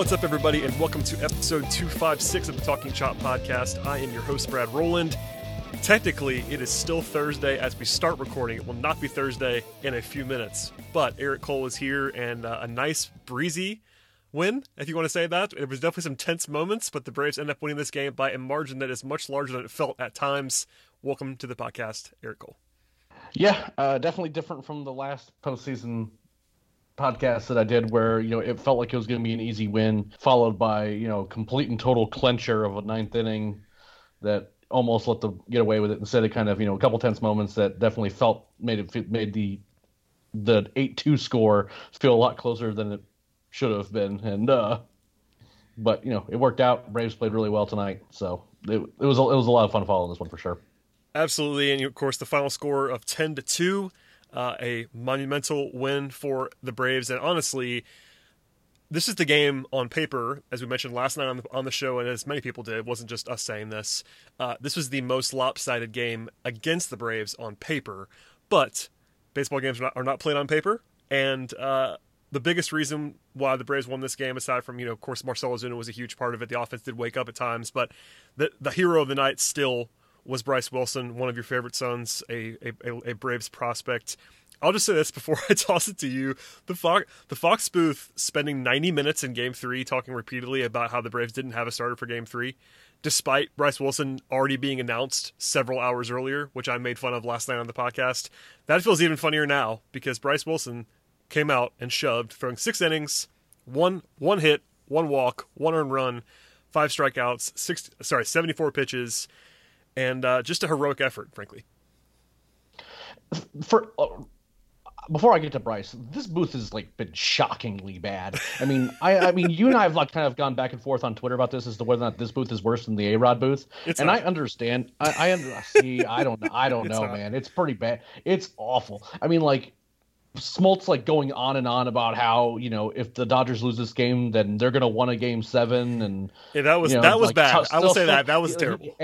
What's up, everybody, and welcome to episode 256 of the Talking Chop podcast. I am your host, Brad Rowland. Technically, it is still Thursday as we start recording. It will not be Thursday in a few minutes, but Eric Cole is here and uh, a nice, breezy win, if you want to say that. It was definitely some tense moments, but the Braves end up winning this game by a margin that is much larger than it felt at times. Welcome to the podcast, Eric Cole. Yeah, uh, definitely different from the last postseason podcast that I did where, you know, it felt like it was going to be an easy win, followed by, you know, complete and total clencher of a ninth inning that almost let them get away with it instead of kind of, you know, a couple tense moments that definitely felt made it made the the 8-2 score feel a lot closer than it should have been and uh but, you know, it worked out. Braves played really well tonight, so it, it was a, it was a lot of fun following this one for sure. Absolutely, and of course the final score of 10 to 2 uh, a monumental win for the Braves. And honestly, this is the game on paper, as we mentioned last night on the, on the show, and as many people did, it wasn't just us saying this. Uh, this was the most lopsided game against the Braves on paper, but baseball games are not, are not played on paper. And uh, the biggest reason why the Braves won this game, aside from, you know, of course, Marcell Ozuna was a huge part of it. The offense did wake up at times, but the, the hero of the night still was Bryse Wilson, one of your favorite sons, a, a, a Braves prospect. I'll just say this before I toss it to you: the Fox, the Fox booth spending 90 minutes in Game Three talking repeatedly about how the Braves didn't have a starter for Game Three, despite Bryse Wilson already being announced several hours earlier, which I made fun of last night on the podcast. That feels even funnier now because Bryse Wilson came out and shoved, throwing six innings, one one hit, one walk, one earned run, five strikeouts, six sorry 74 pitches and uh, just a heroic effort, frankly. For uh, before I get to Bryse, this booth has like been shockingly bad. I mean, I, I mean, you and I have like kind of gone back and forth on Twitter about this as to whether or not this booth is worse than the A Rod booth. It's and not. I understand. I, I under, see. I don't. I don't know, not. man. It's pretty bad. It's awful. I mean, like Smoltz like going on and on about how you know if the Dodgers lose this game, then they're gonna win a game seven, and yeah, that was you know, that was like, bad. Still, I will say that that was terrible.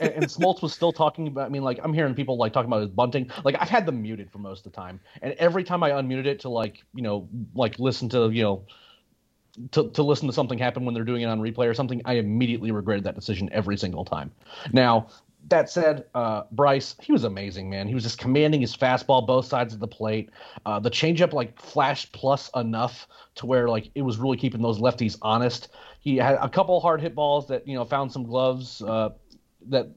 And, and, Smoltz was still talking about. I mean, like I'm hearing people like talking about his bunting. Like I've had them muted for most of the time, and every time I unmuted it to like you know like listen to you know to, to listen to something happen when they're doing it on replay or something, I immediately regretted that decision every single time. Now, that said, uh, Bryse, he was amazing, man. He was just commanding his fastball both sides of the plate. Uh, the changeup like flashed plus enough to where like it was really keeping those lefties honest. He had a couple hard hit balls that you know found some gloves uh, that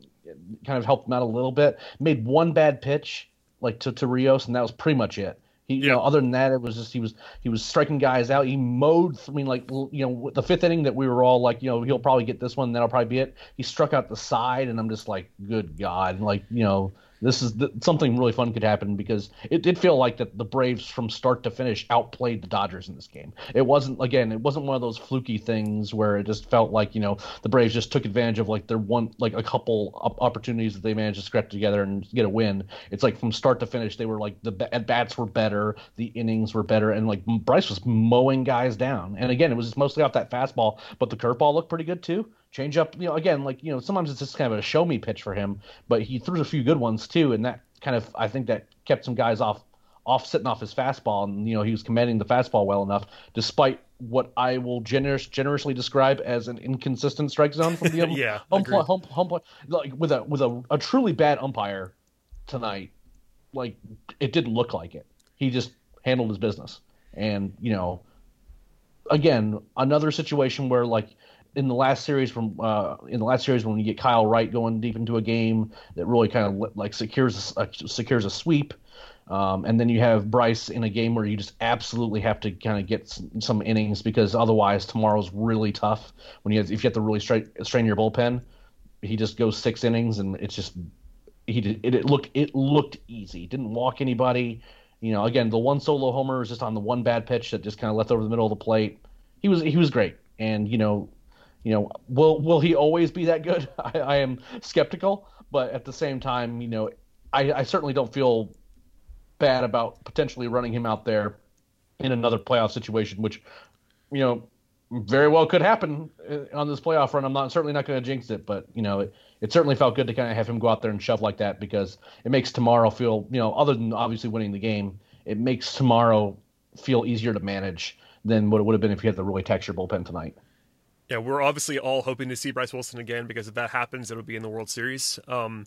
kind of helped him out a little bit. Made one bad pitch like to, to Rios, and that was pretty much it. He, you know, other than that, it was just he was he was striking guys out. He mowed. I mean, like you know, the fifth inning that we were all like, you know, he'll probably get this one. That'll probably be it. He struck out the side, and I'm just like, good God, and like you know, this is something really fun could happen because it did feel like that the Braves from start to finish outplayed the Dodgers in this game. It wasn't again, it wasn't one of those fluky things where it just felt like you know the Braves just took advantage of like their one like a couple opportunities that they managed to scrap together and get a win. It's like from start to finish they were like the at bats were better, the innings were better, and like Bryse was mowing guys down. And again, it was mostly off that fastball, but the curveball looked pretty good too change up. You know, again, like you know, sometimes it's just kind of a show me pitch for him, but he threw a few good ones too, and that kind of I think that kept some guys off off sitting off his fastball, and you know he was commanding the fastball well enough, despite what I will generous, generously describe as an inconsistent strike zone from the yeah, home, play, home, home play. Like with a with a, a truly bad umpire tonight, like it didn't look like it. He just handled his business, and you know again, another situation where like in the last series from uh, in the last series when you get Kyle Wright going deep into a game that really kind of like secures a, secures a sweep. Um, and then you have Bryse in a game where you just absolutely have to kind of get some, some, innings because otherwise tomorrow's really tough. When you have, if you have to really straight, strain your bullpen, he just goes six innings and it's just he did, it, it looked it looked easy. Didn't walk anybody. You know, again, the one solo homer was just on the one bad pitch that just kind of left over the middle of the plate. He was he was great, and you know, you know, will will he always be that good? I, I am skeptical, but at the same time, you know, I, I certainly don't feel bad about potentially running him out there in another playoff situation, which you know very well could happen uh, on this playoff run. I'm not certainly not going to jinx it, but you know, it, it certainly felt good to kind of have him go out there and shove like that because it makes tomorrow feel, you know, other than obviously winning the game, it makes tomorrow feel easier to manage than what it would have been if you had to really tax your bullpen tonight. Yeah, we're obviously all hoping to see Bryse Wilson again because if that happens, it'll be in the World Series. Um,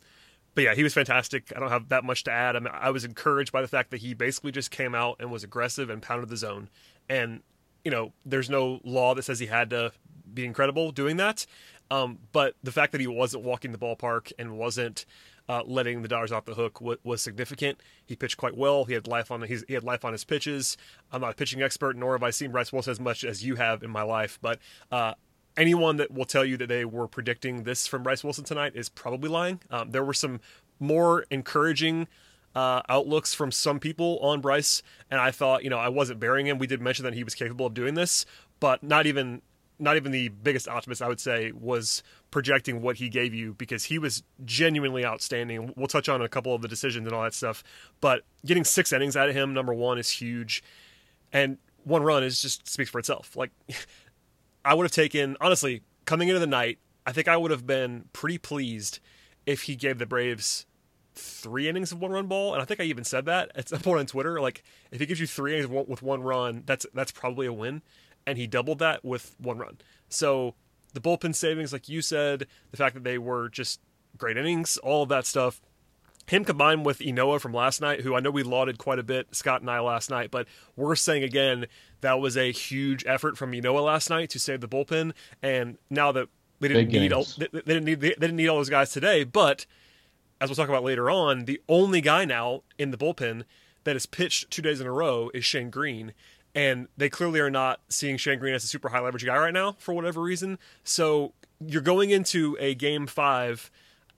but yeah, he was fantastic. I don't have that much to add. I mean, I was encouraged by the fact that he basically just came out and was aggressive and pounded the zone. And you know, there's no law that says he had to be incredible doing that. Um, but the fact that he wasn't walking the ballpark and wasn't uh, letting the Dodgers off the hook w- was significant. He pitched quite well. He had life on he had life on his pitches. I'm not a pitching expert, nor have I seen Bryse Wilson as much as you have in my life. But uh, anyone that will tell you that they were predicting this from Bryse Wilson tonight is probably lying. Um, there were some more encouraging uh, outlooks from some people on Bryse, and I thought, you know, I wasn't burying him. We did mention that he was capable of doing this, but not even not even the biggest optimist I would say was projecting what he gave you because he was genuinely outstanding. We'll touch on a couple of the decisions and all that stuff, but getting six innings out of him, number one, is huge, and one run is just speaks for itself. Like I would have taken honestly coming into the night, I think I would have been pretty pleased if he gave the Braves three innings of one run ball, and I think I even said that at some point on Twitter. Like, if he gives you three innings with one run, that's that's probably a win, and he doubled that with one run. So the bullpen savings, like you said, the fact that they were just great innings, all of that stuff. Him combined with Ynoa from last night, who I know we lauded quite a bit, Scott and I last night, but we're saying again that was a huge effort from Ynoa last night to save the bullpen. And now that they didn't Big need all, they, they, didn't need they didn't need all those guys today, but as we'll talk about later on, the only guy now in the bullpen that has pitched two days in a row is Shane Greene, And they clearly are not seeing Shane Greene as a super high leverage guy right now for whatever reason. So you're going into a game five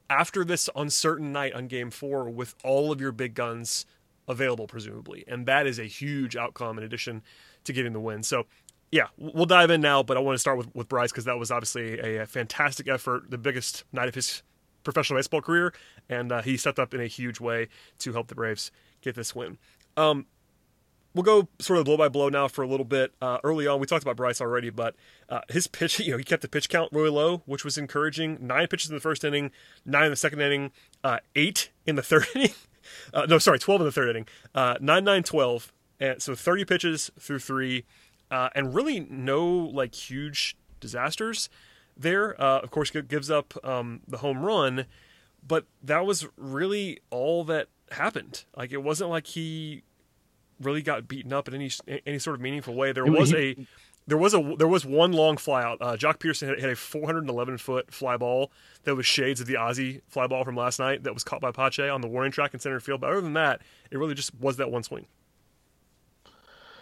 after this uncertain night on game four with all of your big guns available, presumably. And that is a huge outcome in addition to getting the win. So, yeah, we'll dive in now, but I want to start with, with Bryse because that was obviously a, a fantastic effort, the biggest night of his professional baseball career, and uh, he stepped up in a huge way to help the Braves get this win. Um, we'll go sort of blow by blow now for a little bit. Uh, early on, we talked about Bryse already, but uh, his pitch, you know, he kept the pitch count really low, which was encouraging. Nine pitches in the first inning, nine in the second inning, uh, eight in the third inning. Uh, no, sorry, 12 in the third inning. Uh, 9 9 12. And so 30 pitches through three, uh, and really no like huge disasters there. Uh, of course, gives up um, the home run, but that was really all that happened. Like it wasn't like he really got beaten up in any any sort of meaningful way. There was a there was a there was one long flyout. Uh, Joc Pederson had, had, a 411 foot fly ball that was shades of the Aussie fly ball from last night that was caught by Pache on the warning track in center field. But other than that, it really just was that one swing.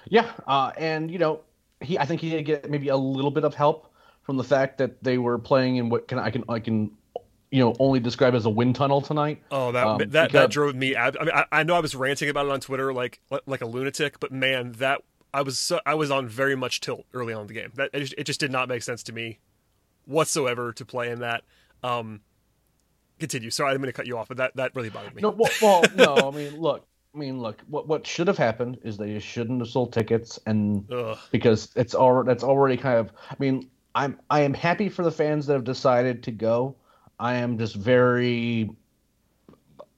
Yeah, uh, and you know, he I think he did get maybe a little bit of help from the fact that they were playing in what can I can I can you know only describe as a wind tunnel tonight. Oh, that um, that, because, that drove me. I mean, I, I, know I was ranting about it on Twitter like like a lunatic, but man, that I was so, I was on very much tilt early on in the game. That it just, it just did not make sense to me whatsoever to play in that. Um, continue. Sorry, I'm going to cut you off, but that that really bothered me. No, well, well no. I mean, look. I mean, look. What what should have happened is they shouldn't have sold tickets, and Ugh. because it's already that's already kind of. I mean, I'm I am happy for the fans that have decided to go. I am just very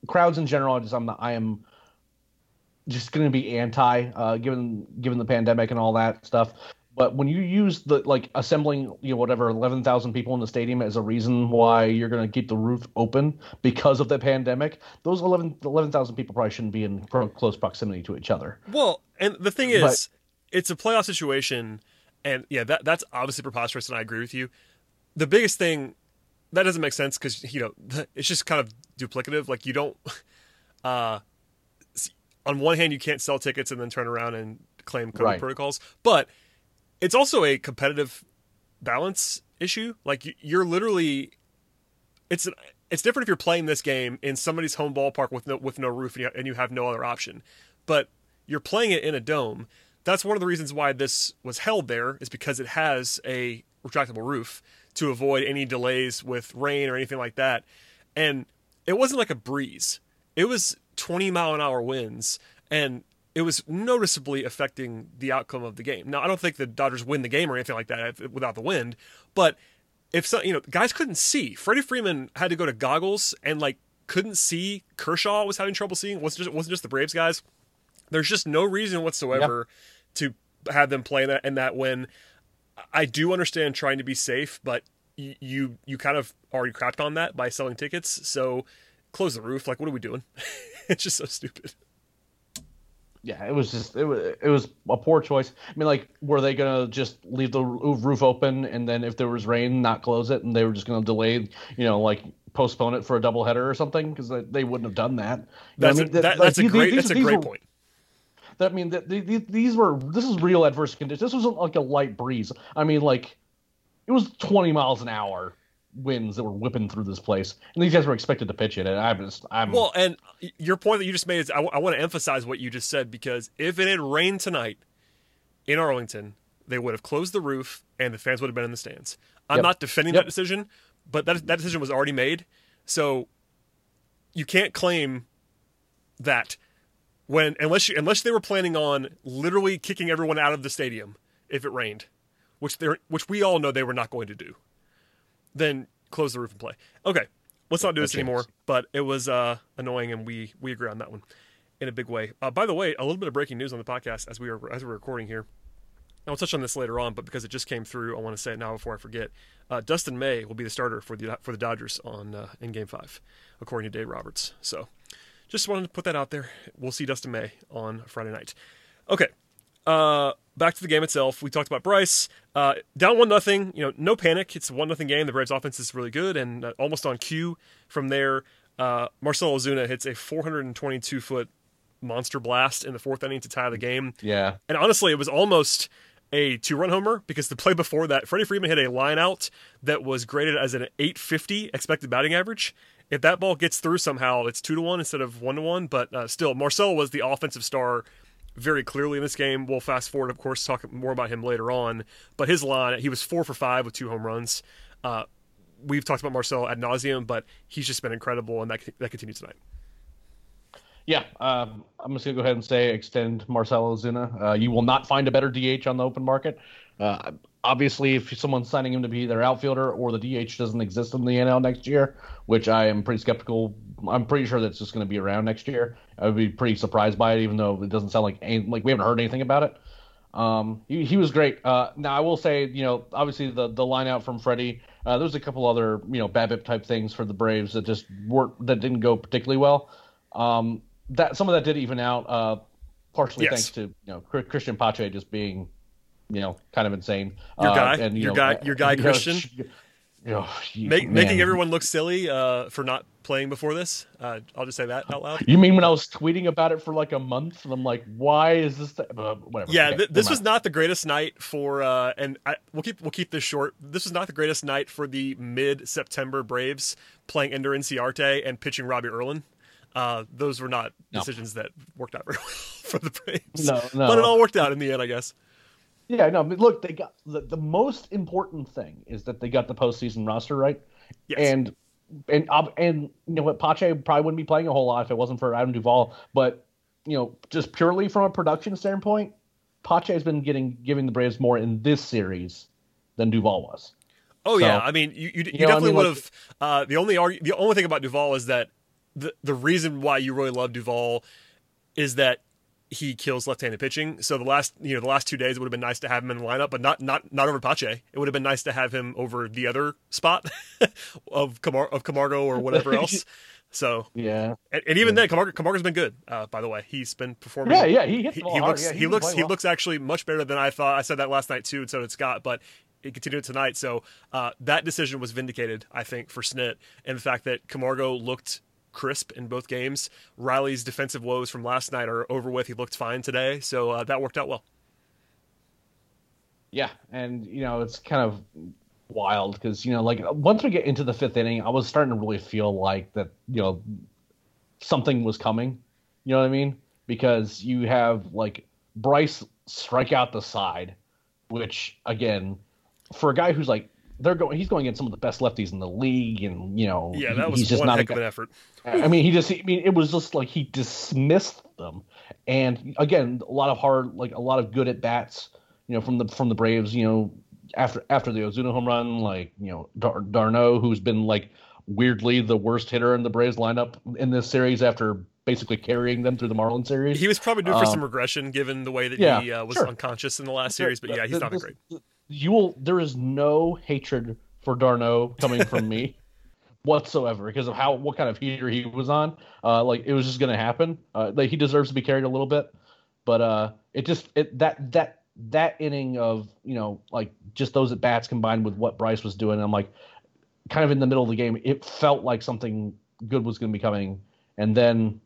crowds in general. Just I'm I am just going to be anti, uh, given given the pandemic and all that stuff. But when you use the like assembling, you know, whatever eleven thousand people in the stadium as a reason why you're going to keep the roof open because of the pandemic, those 11,000 people probably shouldn't be in close proximity to each other. Well, and the thing is, but, it's a playoff situation And yeah, that that's obviously preposterous, and I agree with you. The biggest thing that doesn't make sense because you know it's just kind of duplicative. Like you don't. Uh, on one hand, you can't sell tickets and then turn around and claim COVID Right. protocols, but it's also a competitive balance issue. Like you- you're literally, it's an, it's different if you're playing this game in somebody's home ballpark with no with no roof and you, and you have no other option, but you're playing it in a dome. That's one of the reasons why this was held there is because it has a retractable roof to avoid any delays with rain or anything like that. And it wasn't like a breeze. It was 20 mile an hour winds and it was noticeably affecting the outcome of the game. Now, I don't think the Dodgers win the game or anything like that without the wind, but if so, you know, guys couldn't see. Freddie Freeman had to go to goggles and like couldn't see. Kershaw was having trouble seeing. It wasn't just, it wasn't just the Braves guys. There's just no reason whatsoever to have them play that and that when I do understand trying to be safe, but you you kind of already crapped on that by selling tickets. So close the roof. Like, what are we doing? it's just so stupid. Yeah, it was just it was it was a poor choice. I mean, like, were they gonna just leave the roof open and then if there was rain, not close it, and they were just gonna delay, you know, like postpone it for a doubleheader or something? Because they, they wouldn't have done that. You know I That's mean? a, That- that, like, that's a great these- that's a great were- point. That I mean, that the- the- these were this is real adverse conditions. This wasn't like a light breeze. I mean, like it was 20 miles an hour winds that were whipping through this place, and these guys were expected to pitch it. And I'm just, I'm Well, and your point that you just made is I, want to emphasize what you just said because if it had rained tonight in Arlington, they would have closed the roof and the fans would have been in the stands. I'm Yep. not defending Yep. that decision, but that that decision was already made. So you can't claim that when unless you unless they were planning on literally kicking everyone out of the stadium if it rained, which they which we all know they were not going to do. Then close the roof and play. Okay, let's not do this anymore. But it was uh, annoying, and we we agree on that one in a big way. Uh, by the way, a little bit of breaking news on the podcast as we are as we're recording here. I'll touch on this later on, but because it just came through, I want to say it now before I forget. Uh, Dustin May will be the starter for the for the Dodgers on uh, in Game Five, according to Dave Roberts. So, just wanted to put that out there. We'll see Dustin May on Friday night. Okay, uh, back to the game itself. We talked about Bryce uh, down one nothing. You know, no panic. It's a one nothing game. The Braves offense is really good and uh, almost on cue. From there, uh, Marcell Ozuna hits a 422 foot monster blast in the fourth inning to tie the game. yeah, And honestly, it was almost a two run homer because the play before that, Freddie Freeman hit a line out that was graded as an 850 expected batting average. If that ball gets through somehow, it's two to one instead of one to one. But uh, still, Marcell was the offensive star very clearly in this game. We'll fast forward, of course, talk more about him later on. But his line, he was four for five with two home runs. Uh, we've talked about Marcell ad nauseum, but he's just been incredible, and that that continues tonight. yeah. Um, I'm just gonna go ahead and say extend Marcell Ozuna. Uh, you will not find a better DH on the open market. Uh, obviously, if someone's signing him to be their outfielder or the DH doesn't exist in the NL next year, which I am pretty skeptical. I'm pretty sure that's just going to be around next year. I would be pretty surprised by it, even though it doesn't sound like any- like we haven't heard anything about it. Um, he, he was great. Uh, now I will say, you know, obviously the the line out from Freddie. Uh, there was a couple other, you know, BABIP type things for the Braves that just weren't that didn't go particularly well. Um, that some of that did even out, uh, partially Yes. thanks to you know Cristian Pache just being, you know, kind of insane. Your Uh, guy? and, you Your know, guy- your guy you know, Cristian? sh- You Make, making everyone look silly uh, for not playing before this. Uh, I'll just say that out loud. You mean when I was tweeting about it for like a month, and I'm like, why is this? Th-? Uh, whatever. Yeah, Okay, th- this was not the greatest night for, uh, and I, we'll keep we'll keep this short. This was not the greatest night for the mid September Braves playing Ender Inciarte and pitching Robbie Erlin. Uh, those were not No. decisions that worked out very well for the Braves. No, no. but it all worked out in the end, I guess. Yeah, no, but look, they got the, the most important thing is that they got the postseason roster right, Yes. and and and you know what, Pache probably wouldn't be playing a whole lot if it wasn't for Adam Duvall. But you know, just purely from a production standpoint, Pache has been getting giving the Braves more in this series than Duvall was. Oh So- yeah, I mean, you you, you, know, I definitely mean, would have. Uh, the only argu- the only thing about Duvall is that the the reason why you really love Duvall is that he kills left-handed pitching. So the last you know the last two days it would have been nice to have him in the lineup, but not not not over Pache. It would have been nice to have him over the other spot of Camar- of Camargo or whatever else. So yeah, and, and even yeah. then, Camargo Camargo's been good. Uh, by the way, he's been performing. Yeah, yeah, he hits he, he looks yeah, he, looks he well. looks actually much better than I thought. I said that last night too, and so did Scott. But it continued tonight. So uh, that decision was vindicated, I think, for Snit, and the fact that Camargo looked crisp in both games. Riley's defensive woes from last night are over with. He looked fine today, so uh, that worked out well. Yeah, and you know it's kind of wild because you know like once we get into the fifth inning, I was starting to really feel like that you know something was coming. You know what I mean? Because you have like Bryse strike out the side, which again, for a guy who's like they're going. He's going against some of the best lefties in the league, and you know, yeah, that was he's just one not heck a, of an effort. I mean, he just. I mean, it was just like he dismissed them, and again, a lot of hard, like a lot of good at bats, you know, from the from the Braves. You know, after after the Ozuna home run, like you know, Dar- d'Arnaud, who's been like weirdly the worst hitter in the Braves lineup in this series after basically carrying them through the Marlins series. He was probably due for um, some regression given the way that yeah, he uh, was sure. unconscious in the last series, but yeah, he's not great you will there is no hatred for d'Arnaud coming from me whatsoever because of how what kind of heater he was on. Uh, like it was just gonna happen. Uh, like he deserves to be carried a little bit, but uh, it just it that that that inning of you know like just those at bats combined with what Bryse was doing, I'm like kind of in the middle of the game. It felt like something good was gonna be coming, and then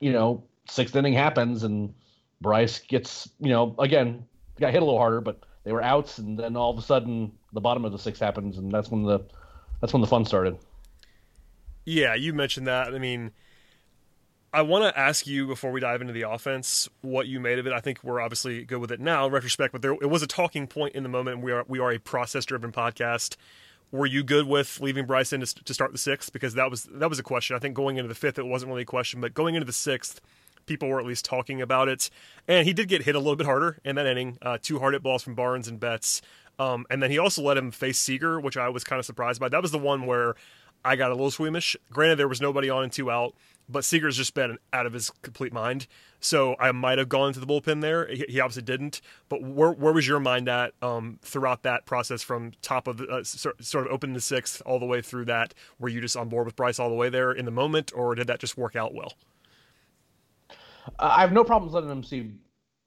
you know sixth inning happens and Bryse gets you know again got hit a little harder, but they were outs, and then all of a sudden the bottom of the six happens, and that's when the that's when the fun started. Yeah, you mentioned that. I mean, I want to ask you before we dive into the offense what you made of it. I think we're obviously good with it now, in retrospect, but there it was a talking point in the moment. We are we are a process driven podcast. Were you good with leaving Bryson to, to start the sixth? Because that was that was a question. I think going into the fifth, it wasn't really a question, but going into the sixth people were at least talking about it. And he did get hit a little bit harder in that inning. Uh, two hard hit balls from Barnes and Betts. Um, and then he also let him face Seager, which I was kind of surprised by. That was the one where I got a little squeamish. Granted, there was nobody on and two out, but Seager's just been out of his complete mind. So I might have gone to the bullpen there. He obviously didn't. But where, where was your mind at um, throughout that process from top of the, uh, sort of open the sixth all the way through that? Were you just on board with Bryse all the way there in the moment, or did that just work out well? I have no problems letting him see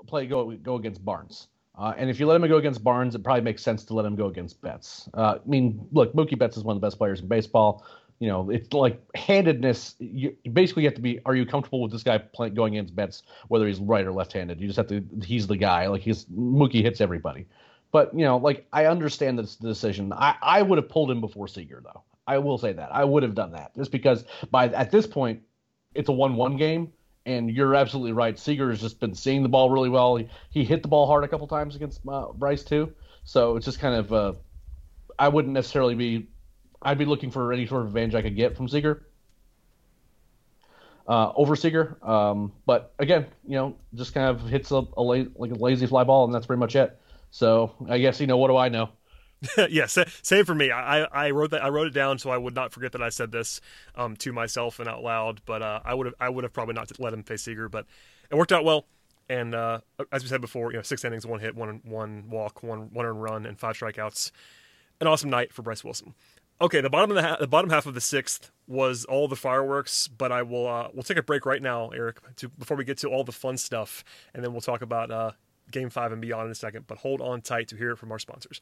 play go go against Barnes. Uh, and if you let him go against Barnes, it probably makes sense to let him go against Betts. Uh, I mean, look, Mookie Betts is one of the best players in baseball. You know, it's like handedness. You basically have to be. Are you comfortable with this guy playing going against Betts, whether he's right or left-handed? You just have to. He's the guy. Like he's Mookie hits everybody. But you know, like I understand this decision. I I would have pulled him before Seager though. I will say that I would have done that just because by at this point, it's a one-one game and you're absolutely right. Seager has just been seeing the ball really well. He, he hit the ball hard a couple times against uh, Bryse too. So it's just kind of uh, I wouldn't necessarily be I'd be looking for any sort of advantage I could get from Seager uh, over Seager. Um, but again, you know, just kind of hits a, a la- like a lazy fly ball, and that's pretty much it. So I guess you know what do I know? yes, same for me. I, I wrote that I wrote it down so I would not forget that I said this um, to myself and out loud. But uh, I would have I would have probably not let him face Seager, but it worked out well. And uh, as we said before, you know, six innings, one hit, one one walk, one one earned run, and five strikeouts. An awesome night for Bryse Wilson. Okay, the bottom of the ha- the bottom half of the sixth was all the fireworks, but I will uh, we'll take a break right now, Eric, to, before we get to all the fun stuff, and then we'll talk about uh, Game Five and beyond in a second. But hold on tight to hear it from our sponsors.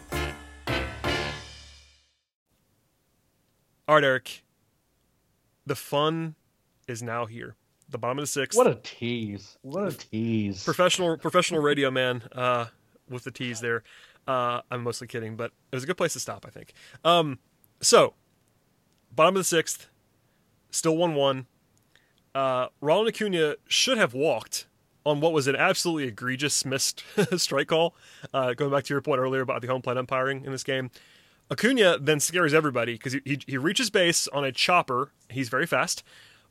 All right, Eric. The fun is now here. The bottom of the sixth. What a tease! What a tease! professional professional radio man uh, with the tease there. Uh, I'm mostly kidding, but it was a good place to stop, I think. Um, so, bottom of the sixth, still one one. Uh, Ronald Acuna should have walked on what was an absolutely egregious missed strike call. Uh, going back to your point earlier about the home plate umpiring in this game, Acuna then scares everybody because he, he he reaches base on a chopper. He's very fast,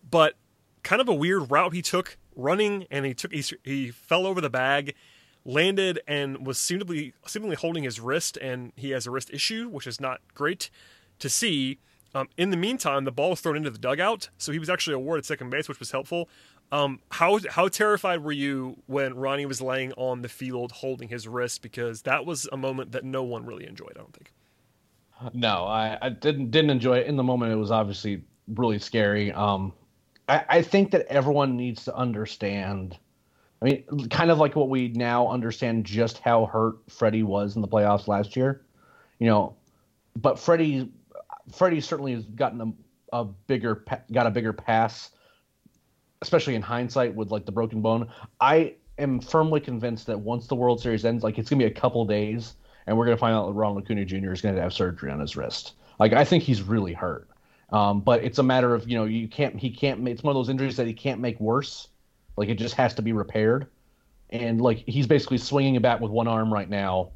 but kind of a weird route he took running, and he took he, he fell over the bag, landed, and was seemingly seemingly holding his wrist, and he has a wrist issue, which is not great to see. Um, in the meantime, the ball was thrown into the dugout, so he was actually awarded second base, which was helpful. Um, how how terrified were you when Ronnie was laying on the field holding his wrist? Because that was a moment that no one really enjoyed. I don't think. No, I, I didn't didn't enjoy it in the moment. It was obviously really scary. Um, I, I think that everyone needs to understand. I mean, kind of like what we now understand just how hurt Freddie was in the playoffs last year. You know, but Freddie Freddie certainly has gotten a, a bigger got a bigger pass, especially in hindsight with like the broken bone. I am firmly convinced that once the World Series ends, like it's gonna be a couple days, and we're gonna find out that Ronald Acuna Jr. is gonna have surgery on his wrist. Like I think he's really hurt. Um, but it's a matter of you know you can't he can't it's one of those injuries that he can't make worse. Like it just has to be repaired, and like he's basically swinging a bat with one arm right now,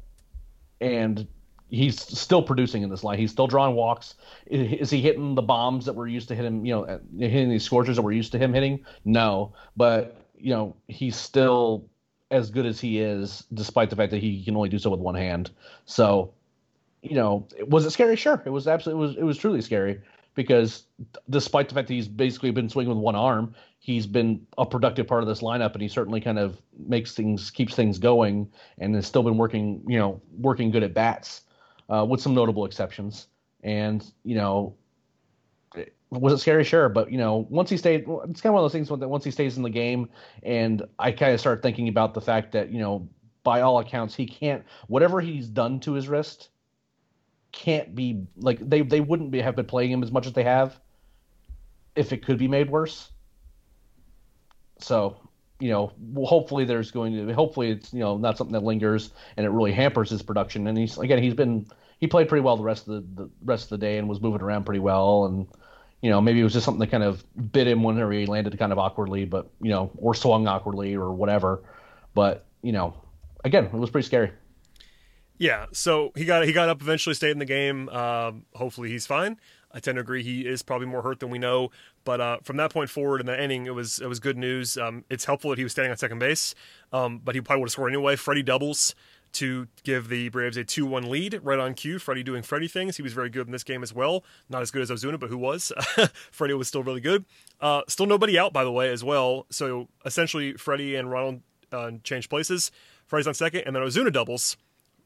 and he's still producing in this line. He's still drawing walks. Is he hitting the bombs that we're used to hit him? You know, hitting these scorchers that we're used to him hitting? No, but you know he's still as good as he is, despite the fact that he can only do so with one hand. So, you know, was it scary? Sure, it was absolutely it was it was truly scary because despite the fact that he's basically been swinging with one arm, he's been a productive part of this lineup, and he certainly kind of makes things keeps things going, and has still been working you know working good at bats uh, with some notable exceptions. And you know, was it scary? Sure, but you know, once he stayed, it's kind of one of those things that once he stays in the game, and I kind of start thinking about the fact that you know, by all accounts, he can't whatever he's done to his wrist can't be like they they wouldn't be, have been playing him as much as they have if it could be made worse. So you know, hopefully there's going to hopefully it's you know not something that lingers and it really hampers his production. And he's again he's been he played pretty well the rest of the, the rest of the day and was moving around pretty well and you know maybe it was just something that kind of bit him whenever he landed kind of awkwardly, but you know or swung awkwardly or whatever. But you know, again it was pretty scary. Yeah, so he got he got up eventually, stayed in the game. Um, hopefully he's fine. I tend to agree he is probably more hurt than we know. But uh, from that point forward in the inning, it was it was good news. Um, it's helpful that he was standing on second base, um, but he probably would have scored anyway. Freddie doubles to give the Braves a 2 1 lead right on cue. Freddie doing Freddie things. He was very good in this game as well. Not as good as Ozuna, but who was? Freddie was still really good. Uh, still nobody out, by the way, as well. So essentially, Freddie and Ronald uh, changed places. Freddie's on second, and then Ozuna doubles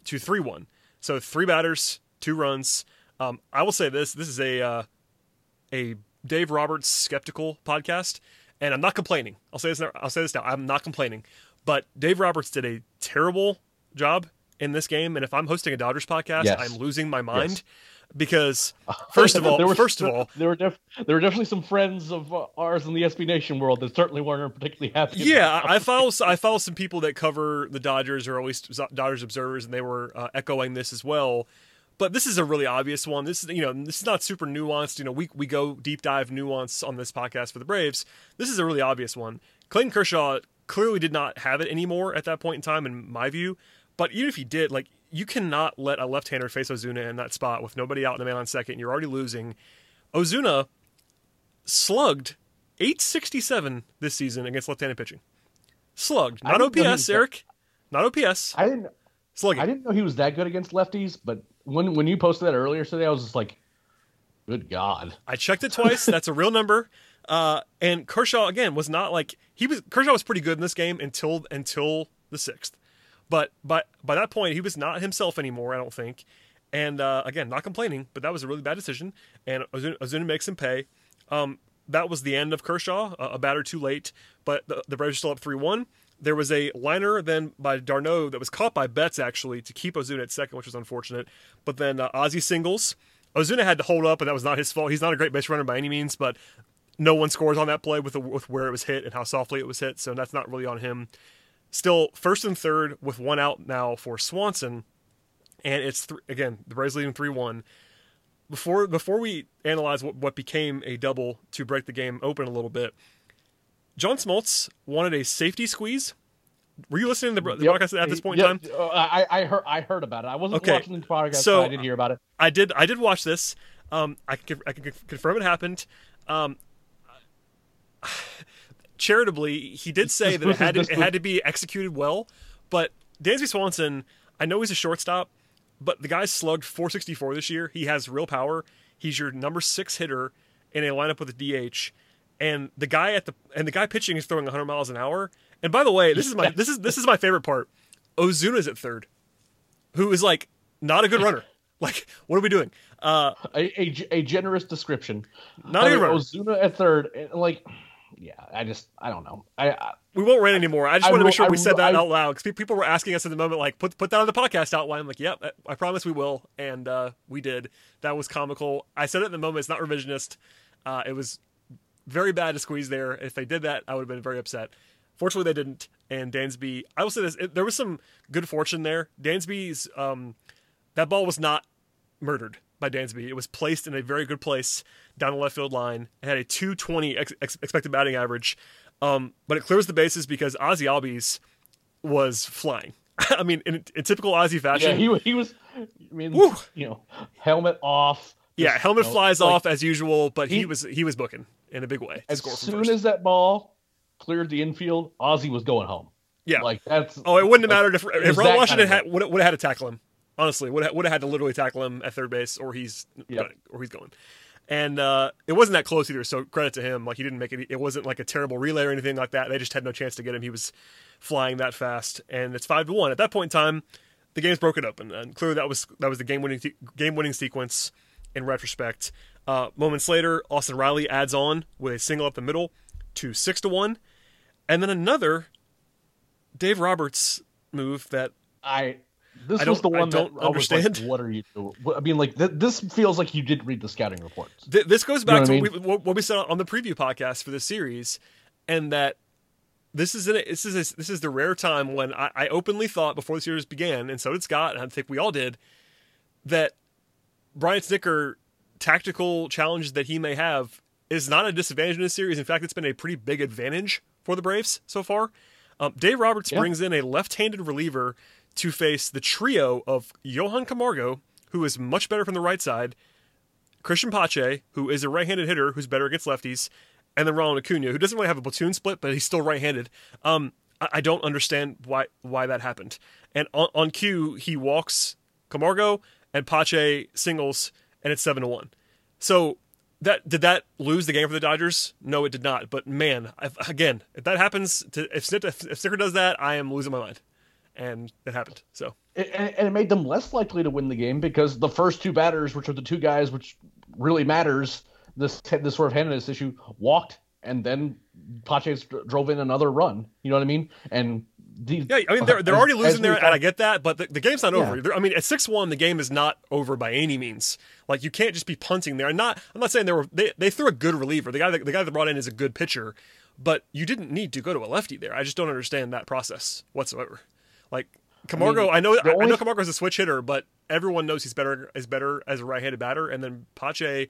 to 3 1. So three batters, two runs. Um, I will say this: this is a uh, a Dave Roberts skeptical podcast, and I'm not complaining. I'll say this. I'll say this now. I'm not complaining, but Dave Roberts did a terrible job in this game, and if I'm hosting a Dodgers podcast, Yes. I'm losing my mind yes. because first of all, There were- first of all, there were def- there were definitely some friends of uh, ours in the SB Nation world that certainly weren't particularly happy. Yeah, I follow I follow some people that cover the Dodgers or at least Dodgers observers, and they were uh, echoing this as well. But this is a really obvious one. This is you know this is not super nuanced. You know we we go deep dive nuance on this podcast for the Braves. This is a really obvious one. Clayton Kershaw clearly did not have it anymore at that point in time, in my view. But even if he did, like you cannot let a left-hander face Ozuna in that spot with nobody out in the man on second. You're already losing. Ozuna slugged 867 this season against left-handed pitching. Slugged, not didn't know he OPS, Eric. Not OPS. I didn't. Slugging. I didn't know he was that good against lefties, but when when you posted that earlier today, I was just like, "Good God!" I checked it twice. That's a real number. Uh, and Kershaw again was not like he was. Kershaw was pretty good in this game until until the sixth, but by by that point he was not himself anymore. I don't think. And uh, again, not complaining, but that was a really bad decision. And Ozuna, Ozuna makes him pay. Um, that was the end of Kershaw, a, a batter too late. But the, the Braves are still up three one. There was a liner then by d'Arnaud that was caught by Betts actually to keep Ozuna at second, which was unfortunate. But then uh, Ozzie singles. Ozuna had to hold up, and that was not his fault. He's not a great base runner by any means, but no one scores on that play with the, with where it was hit and how softly it was hit, so that's not really on him. Still first and third with one out now for Swanson, and it's th- again the Braves leading three one. Before before we analyze what, what became a double to break the game open a little bit, John Smoltz wanted a safety squeeze. Were you listening to the, the Yep. broadcast at this point in time? Uh, I I heard I heard about it. I wasn't Okay. watching the podcast, So, but I did hear about it. I did. I did watch this. Um, I can, I can confirm it happened. Um, charitably, he did say that it had to, it had to be executed well. But Dansby Swanson, I know he's a shortstop, but the guy's slugged 464 this year. He has real power. He's your number six hitter in a lineup with a DH, and the guy at the and the guy pitching is throwing 100 miles an hour. And by the way, this is my this is this is my favorite part. Ozuna's at third, who is like not a good runner. Like, what are we doing? Uh, A, a, a generous description. Not I a mean, good runner. Ozuna at third, and like, yeah, I just I don't know. I, I we won't rant anymore. I just I want to make sure I we said that out loud because people were asking us at the moment, like, put put that on the podcast outline. I'm like, yep, I promise we will, and uh, we did. That was comical. I said it in the moment. It's not revisionist. Uh, it was very bad to squeeze there. If they did that, I would have been very upset. Fortunately, they didn't. And Dansby, I will say this: it, there was some good fortune there. Dansby's um, that ball was not murdered by Dansby. It was placed in a very good place down the left field line. It had a 220 ex- ex- expected batting average, um, but it clears the bases because Ozzie Albies was flying. I mean, in, in typical Ozzie yeah, fashion, he he was. I mean, Woo. you know, helmet off. yeah, helmet you know, flies like, off as usual, but he, he- was he was booking in a big way. As soon first. as that ball cleared the infield, Ozzie was going home. yeah, Like that's. Oh, it wouldn't have like, mattered if, if Ron Washington kind of had would would have had to tackle him. Honestly, would have, would have had to literally tackle him at third base, or he's Yep. or he's going. And uh, it wasn't that close either. So credit to him. Like he didn't make it. It wasn't like a terrible relay or anything like that. They just had no chance to get him. He was flying that fast, and it's five to one. At that point in time, the game's broken open, and clearly that was that was the game winning game winning sequence. In retrospect, uh, moments later, Austin Riley adds on with a single up the middle to six to one, and then another Dave Roberts move that I. This was the one don't that I was like, understand. "What are you doing?" I mean, like th- this feels like you did read the scouting reports. th- this goes know back what to I what, we, what, what we said on the preview podcast for this series, and that this is an, this is a, this is the rare time when I, I openly thought before the series began, and so did Scott, and I think we all did, that Brian Snitker tactical challenges that he may have is not a disadvantage in this series. In fact, it's been a pretty big advantage for the Braves so far. Um, Dave Roberts Yeah. brings in a left-handed reliever to face the trio of Johan Camargo, who is much better from the right side, Cristian Pache, who is a right-handed hitter who's better against lefties, and then Ronald Acuna, who doesn't really have a platoon split, but he's still right-handed. Um, I, I don't understand why why that happened. And on, on cue, he walks Camargo and Pache singles, and it's seven to one. So that did that lose the game for the Dodgers? No, it did not. But man, if, again, if that happens, to, if if, Snitker does that, I am losing my mind, and it happened. So and, and it made them less likely to win the game because the first two batters, which are the two guys which really matters, this this sort of handedness issue, walked, and then Pache drove in another run. You know what I mean? And these, Yeah, I mean they're they're already as losing there, and I get that, but the, the game's not over. They're- I mean, at six one, the game is not over by any means. Like you can't just be punting there. And not, I'm not saying they were they, they threw a good reliever. The guy that, the guy that brought in is a good pitcher, but you didn't need to go to a lefty there. I just don't understand that process whatsoever. Like Camargo, I, know the I, I only- know Camargo's a switch hitter, but everyone knows he's better is better as a right-handed batter. And then Pache,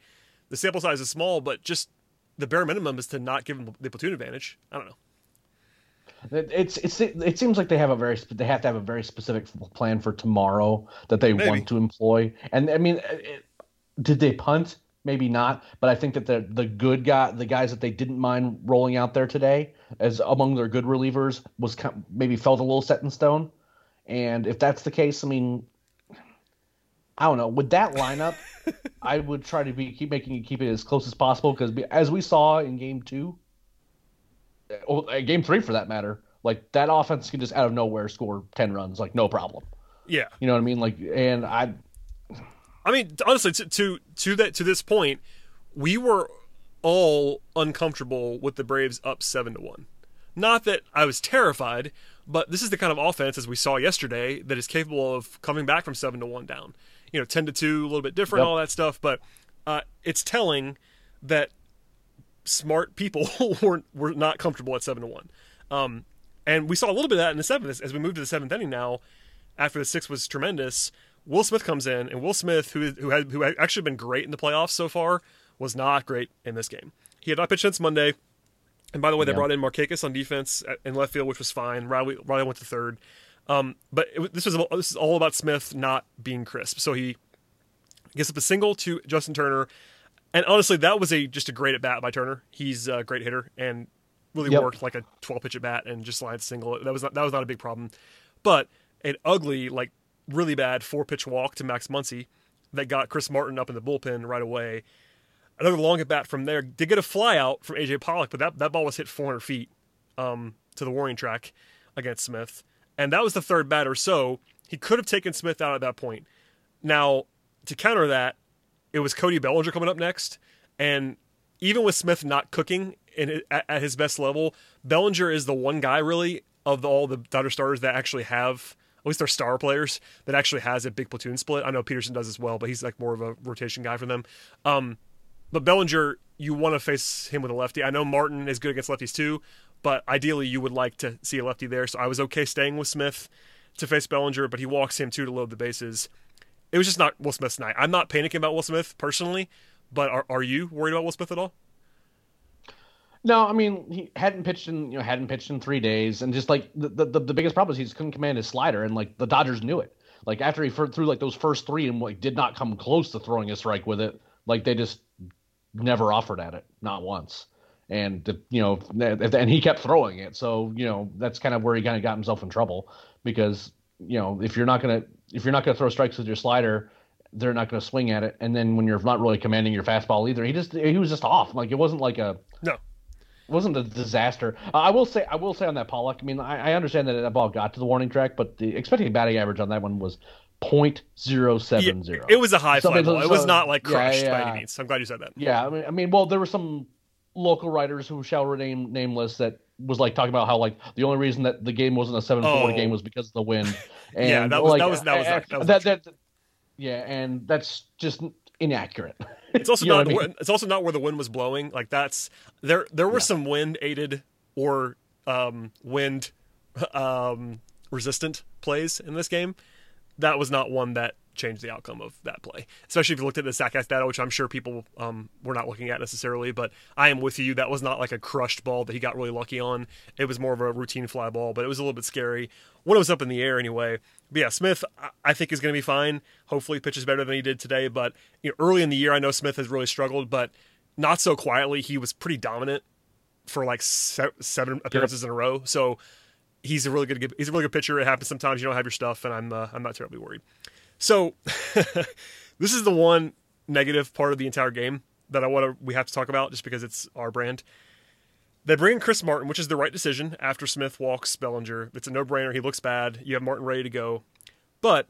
the sample size is small, but just the bare minimum is to not give him the platoon advantage. I don't know. It's it's it seems like they have a very they have to have a very specific plan for tomorrow that they Maybe. want to employ. And I mean, it, did they punt? Maybe not, but I think that the the good guy, the guys that they didn't mind rolling out there today as among their good relievers was kind maybe felt a little set in stone. And if that's the case, I mean, I don't know. With that lineup, I would try to be keep making it keep it as close as possible because as we saw in game two, or uh, game three for that matter, like that offense can just out of nowhere score ten runs, like no problem. Yeah, You know what I mean? Like, and I, I mean, honestly, to to to that to this point, we were all uncomfortable with the Braves up seven to one. Not that I was terrified, but this is the kind of offense as we saw yesterday that is capable of coming back from seven to one down. You know, ten to two, a little bit different, Yep. all that stuff. But uh, it's telling that smart people were were not comfortable at seven to one. Um, and we saw a little bit of that in the seventh as we moved to the seventh inning. Now, after the sixth was tremendous, Will Smith comes in, and Will Smith, who who had who had actually been great in the playoffs so far, was not great in this game. He had not pitched since Monday. And by the way, they Yeah. brought in Markakis on defense in left field, which was fine. Riley, Riley went to third. Um, but it, this was this is all about Smith not being crisp. So he gets up a single to Justin Turner, and honestly, that was a just a great at bat by Turner. He's a great hitter and really Yep. worked like a 12 pitch at bat and just lined single. That was not, that was not a big problem, but an ugly like really bad four pitch walk to Max Muncy that got Chris Martin up in the bullpen right away. Another long at bat from there. Did get a fly out from AJ Pollock, but that, that ball was hit 400 feet um, to the warning track against Smith. And that was the third batter. So he could have taken Smith out at that point. Now, to counter that, it was Cody Bellinger coming up next. And even with Smith not cooking in, at, at his best level, Bellinger is the one guy really of all the Dodger starters that actually have, at least their star players, that actually has a big platoon split. I know Pederson does as well, but he's like more of a rotation guy for them. Um, but Bellinger, you want to face him with a lefty. I know Martin is good against lefties too, but ideally you would like to see a lefty there. So I was okay staying with Smith to face Bellinger, but he walks him too to load the bases. It was just not Will Smith's night. I'm not panicking about Will Smith personally, but are, are you worried about Will Smith at all? No, I mean he hadn't pitched in you know hadn't pitched in three days, and just like the the, the biggest problem is he just couldn't command his slider, and like the Dodgers knew it. Like after he threw like those first three and like did not come close to throwing a strike with it, like they just never offered at it, not once. And the, you know, and he kept throwing it, so you know that's kind of where he kind of got himself in trouble because you know if you're not gonna if you're not gonna throw strikes with your slider, they're not gonna swing at it, and then when you're not really commanding your fastball either, he just he was just off. Like it wasn't like a No. It wasn't a disaster. Uh, I will say, I will say on that Pollock. I mean, I, I understand that that ball got to the warning track, but the expected batting average on that one was point zero seven zero. It was a high fly ball. It was not like yeah, crushed by any means. I'm glad you said that. Yeah, I mean, I mean, well, there were some local writers who shall remain nameless that was like talking about how like the only reason that the game wasn't a seven four Oh. game was because of the wind. And, Yeah, that was- like, that was- that was- that was that, that- yeah, and that's just inaccurate. It's also not. I mean? It's also not where the wind was blowing. Like that's there. There were some wind aided or um, wind um, resistant plays in this game. That was not one that changed the outcome of that play. Especially if you looked at the Statcast data, which I'm sure people um, were not looking at necessarily. But I am with you. That was not like a crushed ball that he got really lucky on. It was more of a routine fly ball, but it was a little bit scary when it was up in the air anyway. But yeah, Smith, I- think is going to be fine. Hopefully, he pitches better than he did today. But you know, early in the year, I know Smith has really struggled, but not so quietly. He was pretty dominant for like se- seven appearances in a row. So he's a really good he's a really good pitcher. It happens sometimes you don't have your stuff, and I'm uh, I'm not terribly worried. So this is the one negative part of the entire game that I want to we have to talk about just because it's our brand. They bring in Chris Martin, which is the right decision after Smith walks Bellinger. It's a no brainer. He looks bad. You have Martin ready to go. But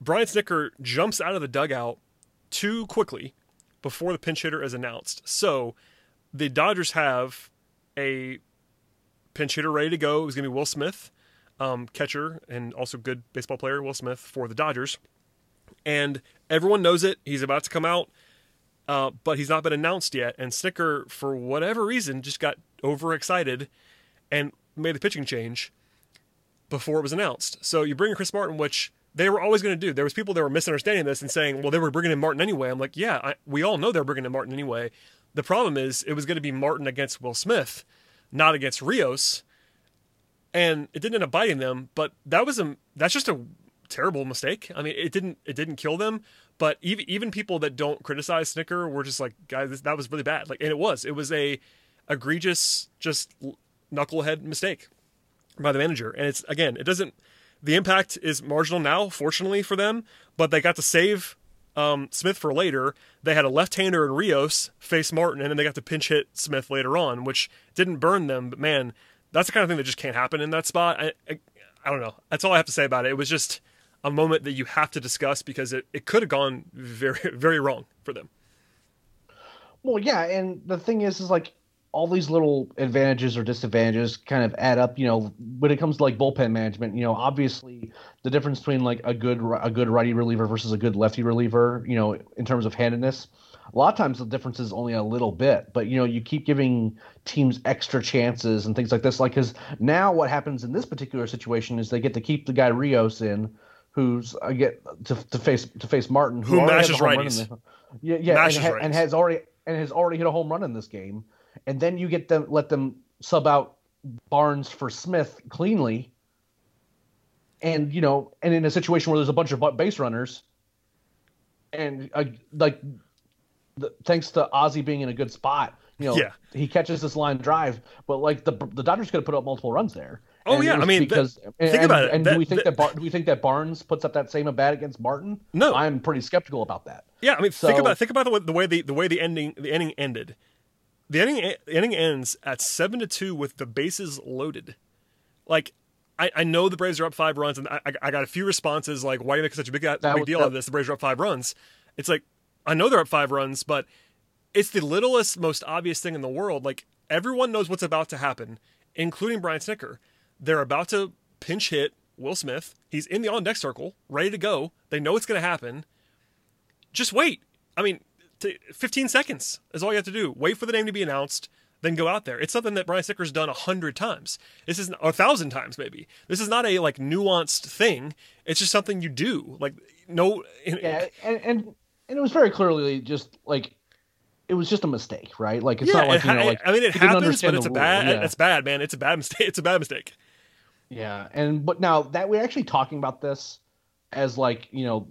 Brian Snitker jumps out of the dugout too quickly before the pinch hitter is announced. So the Dodgers have a pinch hitter ready to go. It was going to be Will Smith, um, catcher and also good baseball player, Will Smith for the Dodgers. And everyone knows it. He's about to come out, uh, but he's not been announced yet. And Snitker, for whatever reason, just got overexcited and made the pitching change before it was announced. So you bring in Chris Martin, which they were always going to do. There was people that were misunderstanding this and saying, "Well, they were bringing in Martin anyway." I'm like, "Yeah, I, we all know they're bringing in Martin anyway." The problem is it was going to be Martin against Will Smith, not against Rios. And it didn't end up biting them. But that was a that's just a terrible mistake. I mean, it didn't it didn't kill them, but even even people that don't criticize Snitker were just like, guys, this, that was really bad. Like, and it was it was a egregious, just knucklehead mistake by the manager. And it's again, it doesn't. The impact is marginal now, fortunately for them, but they got to save um, Smith for later. They had a left-hander in Rios face Martin, and then they got to pinch hit Smith later on, which didn't burn them. But man, that's the kind of thing that just can't happen in that spot. I, I, I don't know. That's all I have to say about it. It was just a moment that you have to discuss because it, it could have gone very very wrong for them. Well, yeah, and the thing is, is like all these little advantages or disadvantages kind of add up. You know, when it comes to like bullpen management, you know, obviously the difference between like a good a good righty reliever versus a good lefty reliever, you know, in terms of handedness, a lot of times the difference is only a little bit. But you know, you keep giving teams extra chances and things like this. Like, because now what happens in this particular situation is they get to keep the guy Rios in. Who's I get to, to face to face Martin, who, who mashes righties, yeah, yeah, and, ha- and has already and has already hit a home run in this game and then you get them let them sub out Barnes for Smith cleanly, and you know, and in a situation where there's a bunch of base runners, and uh, like the, thanks to Ozzie being in a good spot, you know, yeah. he catches this line drive, but like the the Dodgers could have put up multiple runs there. Oh yeah, I mean, because that, and, think about and, it. And that, do we think that, that, Bar, do we think that Barnes puts up that same at bat against Martin? No, I'm pretty skeptical about that. Yeah, I mean, so, think about think about the way, the way the the way the ending the ending ended the ending the inning ends at seven to two with the bases loaded. Like I, I know the Braves are up five runs, and I, I got a few responses like, "Why are you making such a big, big was, deal that, of this? The Braves are up five runs." It's like I know they're up five runs, but it's the littlest, most obvious thing in the world. Like everyone knows what's about to happen, including Brian Snitker. They're about to pinch hit Will Smith. He's in the on deck circle, ready to go. They know it's going to happen. Just wait. I mean, 15 seconds is all you have to do. Wait for the name to be announced, then go out there. It's something that Brian Snitker's done a hundred times. This is a thousand times maybe. This is not a like nuanced thing. It's just something you do. Like no. Yeah, and and, and it was very clearly just like it was just a mistake, right? Like it's yeah, not like you know, like I mean, it happens, but it's a bad. Yeah. It's bad, man. It's a bad mistake. It's a bad mistake. Yeah, and but now that we're actually talking about this as like you know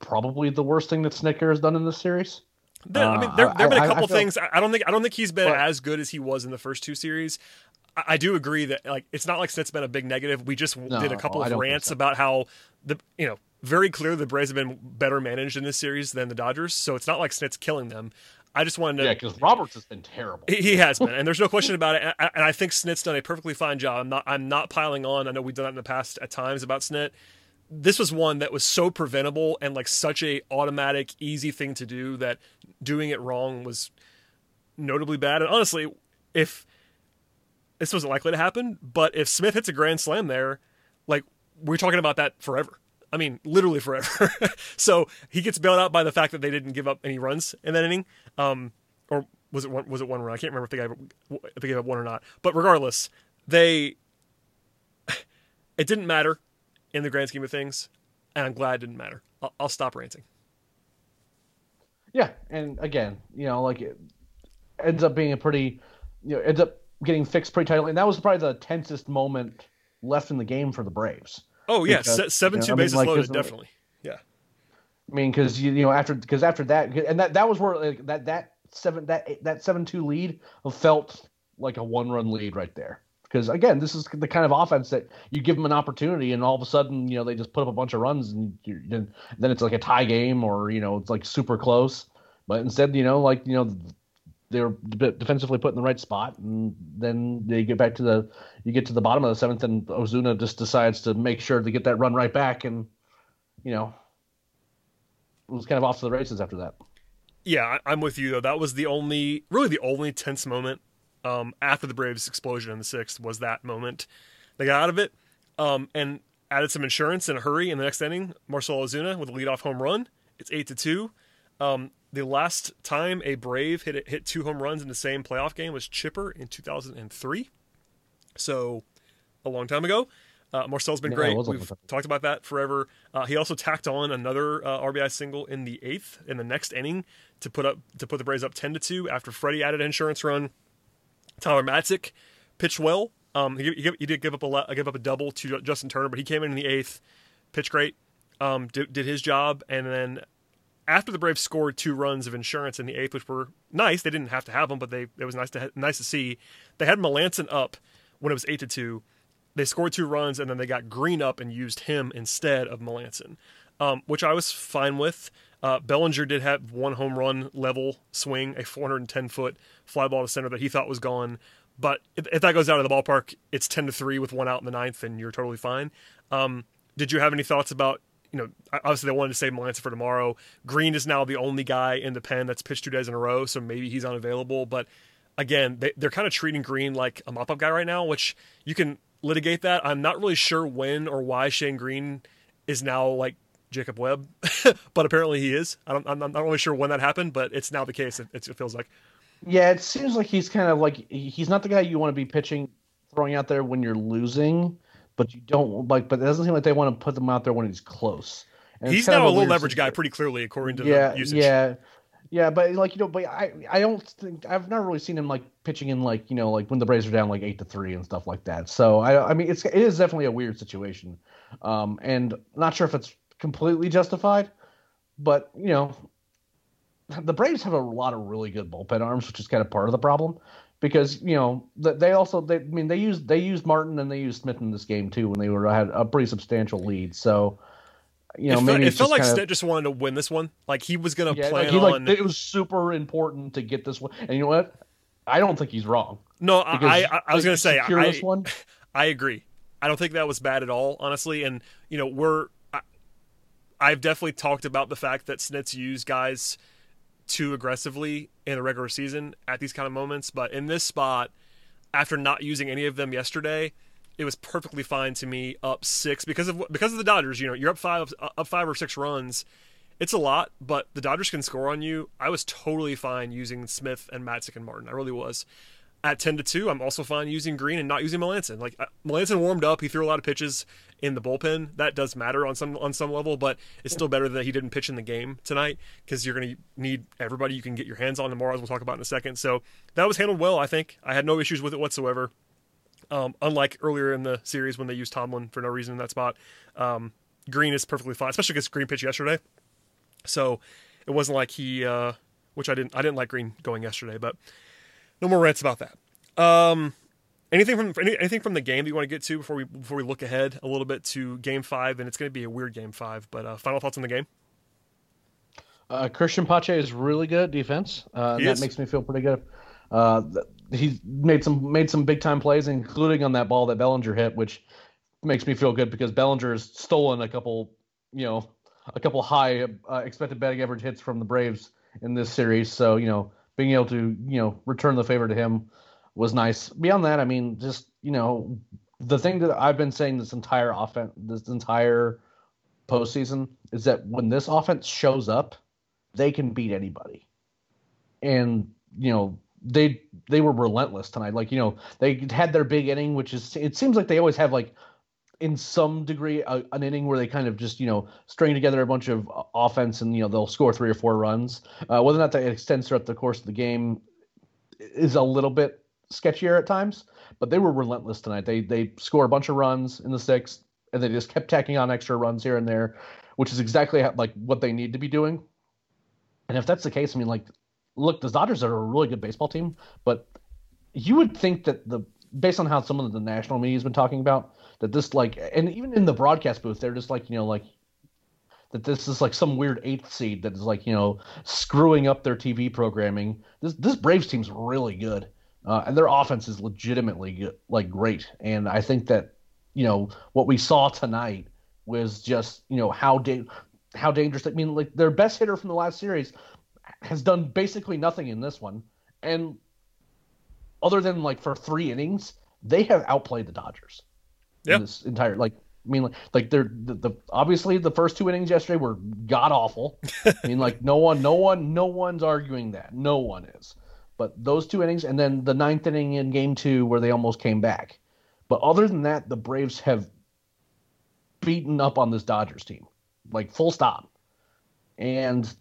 probably the worst thing that Snitker has done in this series. Uh, there, I mean, there, there have been a couple I, I things. I don't think I don't think he's been but, as good as he was in the first two series. I, I, do agree that like it's not like Snit's been a big negative. We just no, did a couple of rants so. about how the you know very clear the Braves have been better managed in this series than the Dodgers. So it's not like Snit's killing them. I just wanted to. Yeah, because Roberts has been terrible. He, has been, and there's no question about it. And I, and I think Snit's done a perfectly fine job. I'm not. I'm not piling on. I know we've done that in the past at times about Snit this was one that was so preventable and like such a automatic easy thing to do that doing it wrong was notably bad and honestly if this wasn't likely to happen but if smith hits a grand slam there like we're talking about that forever i mean literally forever so he gets bailed out by the fact that they didn't give up any runs in that inning um, or was it one was it one run i can't remember if they gave, if they gave up one or not but regardless they it didn't matter in the grand scheme of things, and I'm glad it didn't matter. I'll, I'll stop ranting. Yeah, and again, you know, like it ends up being a pretty, you know, ends up getting fixed pretty tightly, and that was probably the tensest moment left in the game for the Braves. Oh yeah, because, seven you know, two bases I mean, like, loaded, definitely. Yeah. I mean, because you, you know after because after that and that that was where like, that that seven that that seven two lead felt like a one run lead right there because again, this is the kind of offense that you give them an opportunity, and all of a sudden, you know, they just put up a bunch of runs, and then then it's like a tie game, or you know, it's like super close. But instead, you know, like you know, they're defensively put in the right spot, and then they get back to the you get to the bottom of the seventh, and Ozuna just decides to make sure to get that run right back, and you know, it was kind of off to the races after that. Yeah, I'm with you though. That was the only, really, the only tense moment um, after the Braves' explosion in the sixth was that moment. They got out of it um, and added some insurance in a hurry in the next inning. Marcell Ozuna with a leadoff home run. It's eight to two. Um, the last time a Brave hit hit two home runs in the same playoff game was Chipper in 2003. So a long time ago. Uh, Marcell's been yeah, great. We've talked about that forever. Uh, he also tacked on another uh, RBI single in the eighth in the next inning to put up to put the Braves up ten to two after Freddie added an insurance run. Tyler Matzek pitched well Um, he, he, he did give up a give up a double to Justin Turner, but he came in in the eighth, pitched great, um, did, did his job, and then after the Braves scored two runs of insurance in the eighth, which were nice, they didn't have to have them, but they it was nice to nice to see. They had Melancon up when it was eight to two. They scored two runs, and then they got Greene up and used him instead of Melancon, um, which I was fine with. Uh, Bellinger did have one home run level swing, a 410 foot fly ball to center that he thought was gone. But if, if, that goes out of the ballpark, it's 10 to 3 with one out in the ninth, and you're totally fine. Um, did you have any thoughts about, you know, obviously they wanted to save Melancon for tomorrow. Greene is now the only guy in the pen that's pitched two days in a row, so maybe he's unavailable. But again, they, they're kind of treating Greene like a mop up guy right now, which you can litigate that. I'm not really sure when or why Shane Greene is now like Jacob Webb, but apparently he is. I I'm not really sure when that happened, but it's now the case. It, it feels like. Yeah, it seems like he's kind of like he's not the guy you want to be pitching, throwing out there when you're losing, but you don't like. But it doesn't seem like they want to put them out there when he's close. And he's now a low leverage situation. guy, pretty clearly, according to yeah, the usage. Yeah, yeah, but like you know, but I I don't think I've never really seen him like pitching in like you know like when the Braves are down like eight to three and stuff like that. So I I mean it's it is definitely a weird situation, um, and not sure if it's completely justified, but you know, the Braves have a lot of really good bullpen arms, which is kind of part of the problem because you know they also they I mean they used they used Martin and they used Smith in this game too when they were had a pretty substantial lead. So you know, it maybe felt, it felt like kind Snit just wanted to win this one. Like he was going to yeah, plan like he, on. Like, it was super important to get this one, and you know what? I don't think he's wrong. No, I, I, I was going to say I, one. I agree. I don't think that was bad at all, honestly. And you know, we're I've definitely talked about the fact that Snitz used guys too aggressively in the regular season at these kind of moments, but in this spot, after not using any of them yesterday, it was perfectly fine to me up six because of because of the Dodgers. You know, you're up five up five or six runs. It's a lot, but the Dodgers can score on you. I was totally fine using Smith and Matzek and Martin. I really was at 10 to 2, I'm also fine using Greene and not using Melancon. Like uh, Melancon warmed up, he threw a lot of pitches in the bullpen. That does matter on some on some level, but it's still better that he didn't pitch in the game tonight because you're going to need everybody you can get your hands on tomorrow, as we'll talk about in a second. So that was handled well, I think. I had no issues with it whatsoever. Um, unlike earlier in the series when they used Tomlin for no reason in that spot, um, Greene is perfectly fine, especially because Greene pitched yesterday. So it wasn't like he, uh, which I didn't, I didn't like Greene going yesterday, but no more rants about that. Um, anything from any, anything from the game that you want to get to before we before we look ahead a little bit to Game Five, and it's going to be a weird Game Five. But uh, final thoughts on the game. Uh, Cristian Pache is really good at defense. Uh, that makes me feel pretty good. Uh, he made some made some big time plays, including on that ball that Bellinger hit, which makes me feel good because Bellinger has stolen a couple, you know, a couple high uh, expected batting average hits from the Braves in this series. So you know, being able to you know return the favor to him was nice. Beyond that, I mean, just you know, the thing that I've been saying this entire offense, this entire postseason, is that when this offense shows up, they can beat anybody. And you know, they they were relentless tonight. Like you know, they had their big inning, which is it seems like they always have like in some degree a, an inning where they kind of just you know string together a bunch of offense and you know they'll score three or four runs. Uh, whether or not that extends throughout the course of the game is a little bit sketchier at times, but they were relentless tonight. They they score a bunch of runs in the sixth, and they just kept tacking on extra runs here and there, which is exactly how, like what they need to be doing. And if that's the case, I mean, like, look, the Dodgers are a really good baseball team, but you would think that the based on how some of the national media has been talking about that this like and even in the broadcast booth they're just like you know like that this is like some weird eighth seed that is like you know screwing up their TV programming. This this Braves team's really good, uh, and their offense is legitimately like great. And I think that you know what we saw tonight was just you know how da- how dangerous. I mean, like their best hitter from the last series has done basically nothing in this one, and other than like for three innings, they have outplayed the Dodgers. In this entire like I mean, like, like they're the, the, obviously the first two innings yesterday were god awful. I mean, like no one, no one, no one's arguing that. No one is. But those two innings, and then the ninth inning in Game Two where they almost came back. But other than that, the Braves have beaten up on this Dodgers team, like full stop. And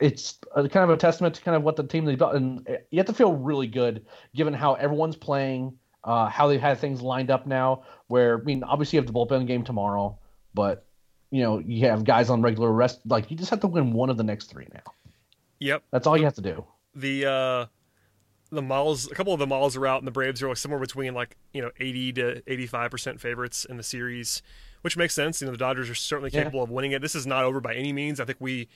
it's a, kind of a testament to kind of what the team they've done. And you have to feel really good given how everyone's playing uh, how they've had things lined up now. Where I mean, obviously you have the bullpen game tomorrow, but you know you have guys on regular rest. Like you just have to win one of the next three now. Yep, that's all you have to do. The uh, the models, a couple of the models are out, and the Braves are like somewhere between like you know eighty to eighty five percent favorites in the series, which makes sense. You know the Dodgers are certainly capable yeah. of winning it. This is not over by any means. I think we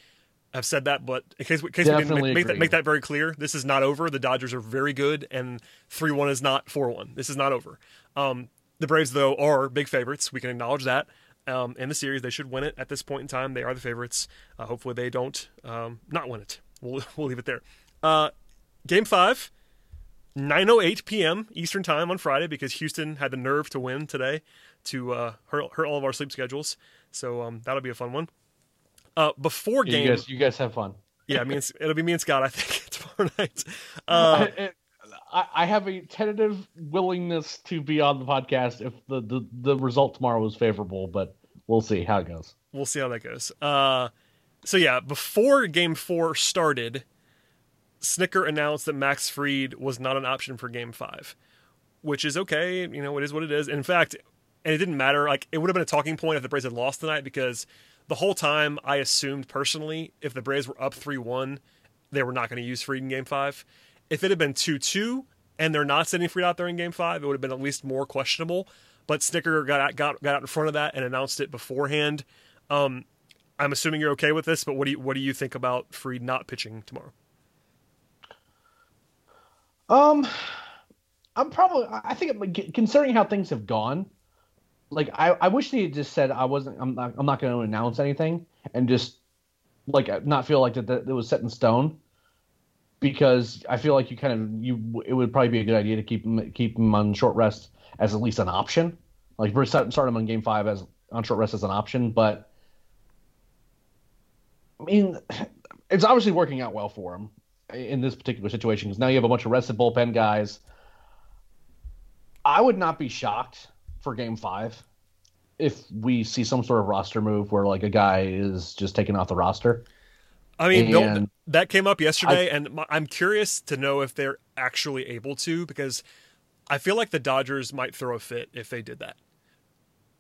have said that, but in case, in case we didn't make, make that, make that very clear, this is not over. The Dodgers are very good, and three one is not four one. This is not over. Um, the Braves, though, are big favorites. We can acknowledge that. Um, in the series, they should win it at this point in time. They are the favorites. Uh, hopefully, they don't um, not win it. We'll we'll leave it there. Uh, game five, 9:08 p.m. Eastern time on Friday because Houston had the nerve to win today to uh, hurt, hurt all of our sleep schedules. So um, that'll be a fun one. Uh, before game, you guys, you guys have fun. Yeah, me and, it'll be me and Scott. I think tomorrow night. Uh, I, I, have a tentative willingness to be on the podcast if the, the, the result tomorrow is favorable, but we'll see how it goes. We'll see how that goes. Uh, so yeah, before Game Four started, Snitker announced that Max Fried was not an option for Game Five, which is okay. You know, it is what it is. In fact, and it didn't matter. Like it would have been a talking point if the Braves had lost tonight because the whole time I assumed personally if the Braves were up 3 1, they were not going to use Fried in game five. If it had been 2 2 and they're not sending Fried out there in game five, it would have been at least more questionable. But Snitker got out, got, got out in front of that and announced it beforehand. Um, I'm assuming you're okay with this, but what do you what do you think about Fried not pitching tomorrow? Um, I'm probably I think considering how things have gone, like I, I wish they had just said I wasn't I'm not I'm not going to announce anything and just like not feel like that, that it was set in stone because I feel like you kind of you it would probably be a good idea to keep him keep him on short rest as at least an option. Like we're starting start him on game five as on short rest as an option, but I mean it's obviously working out well for him in this particular situation because now you have a bunch of rested bullpen guys. I would not be shocked for game five if we see some sort of roster move where like a guy is just taken off the roster. I mean, no, that came up yesterday, I, and I'm curious to know if they're actually able to because I feel like the Dodgers might throw a fit if they did that.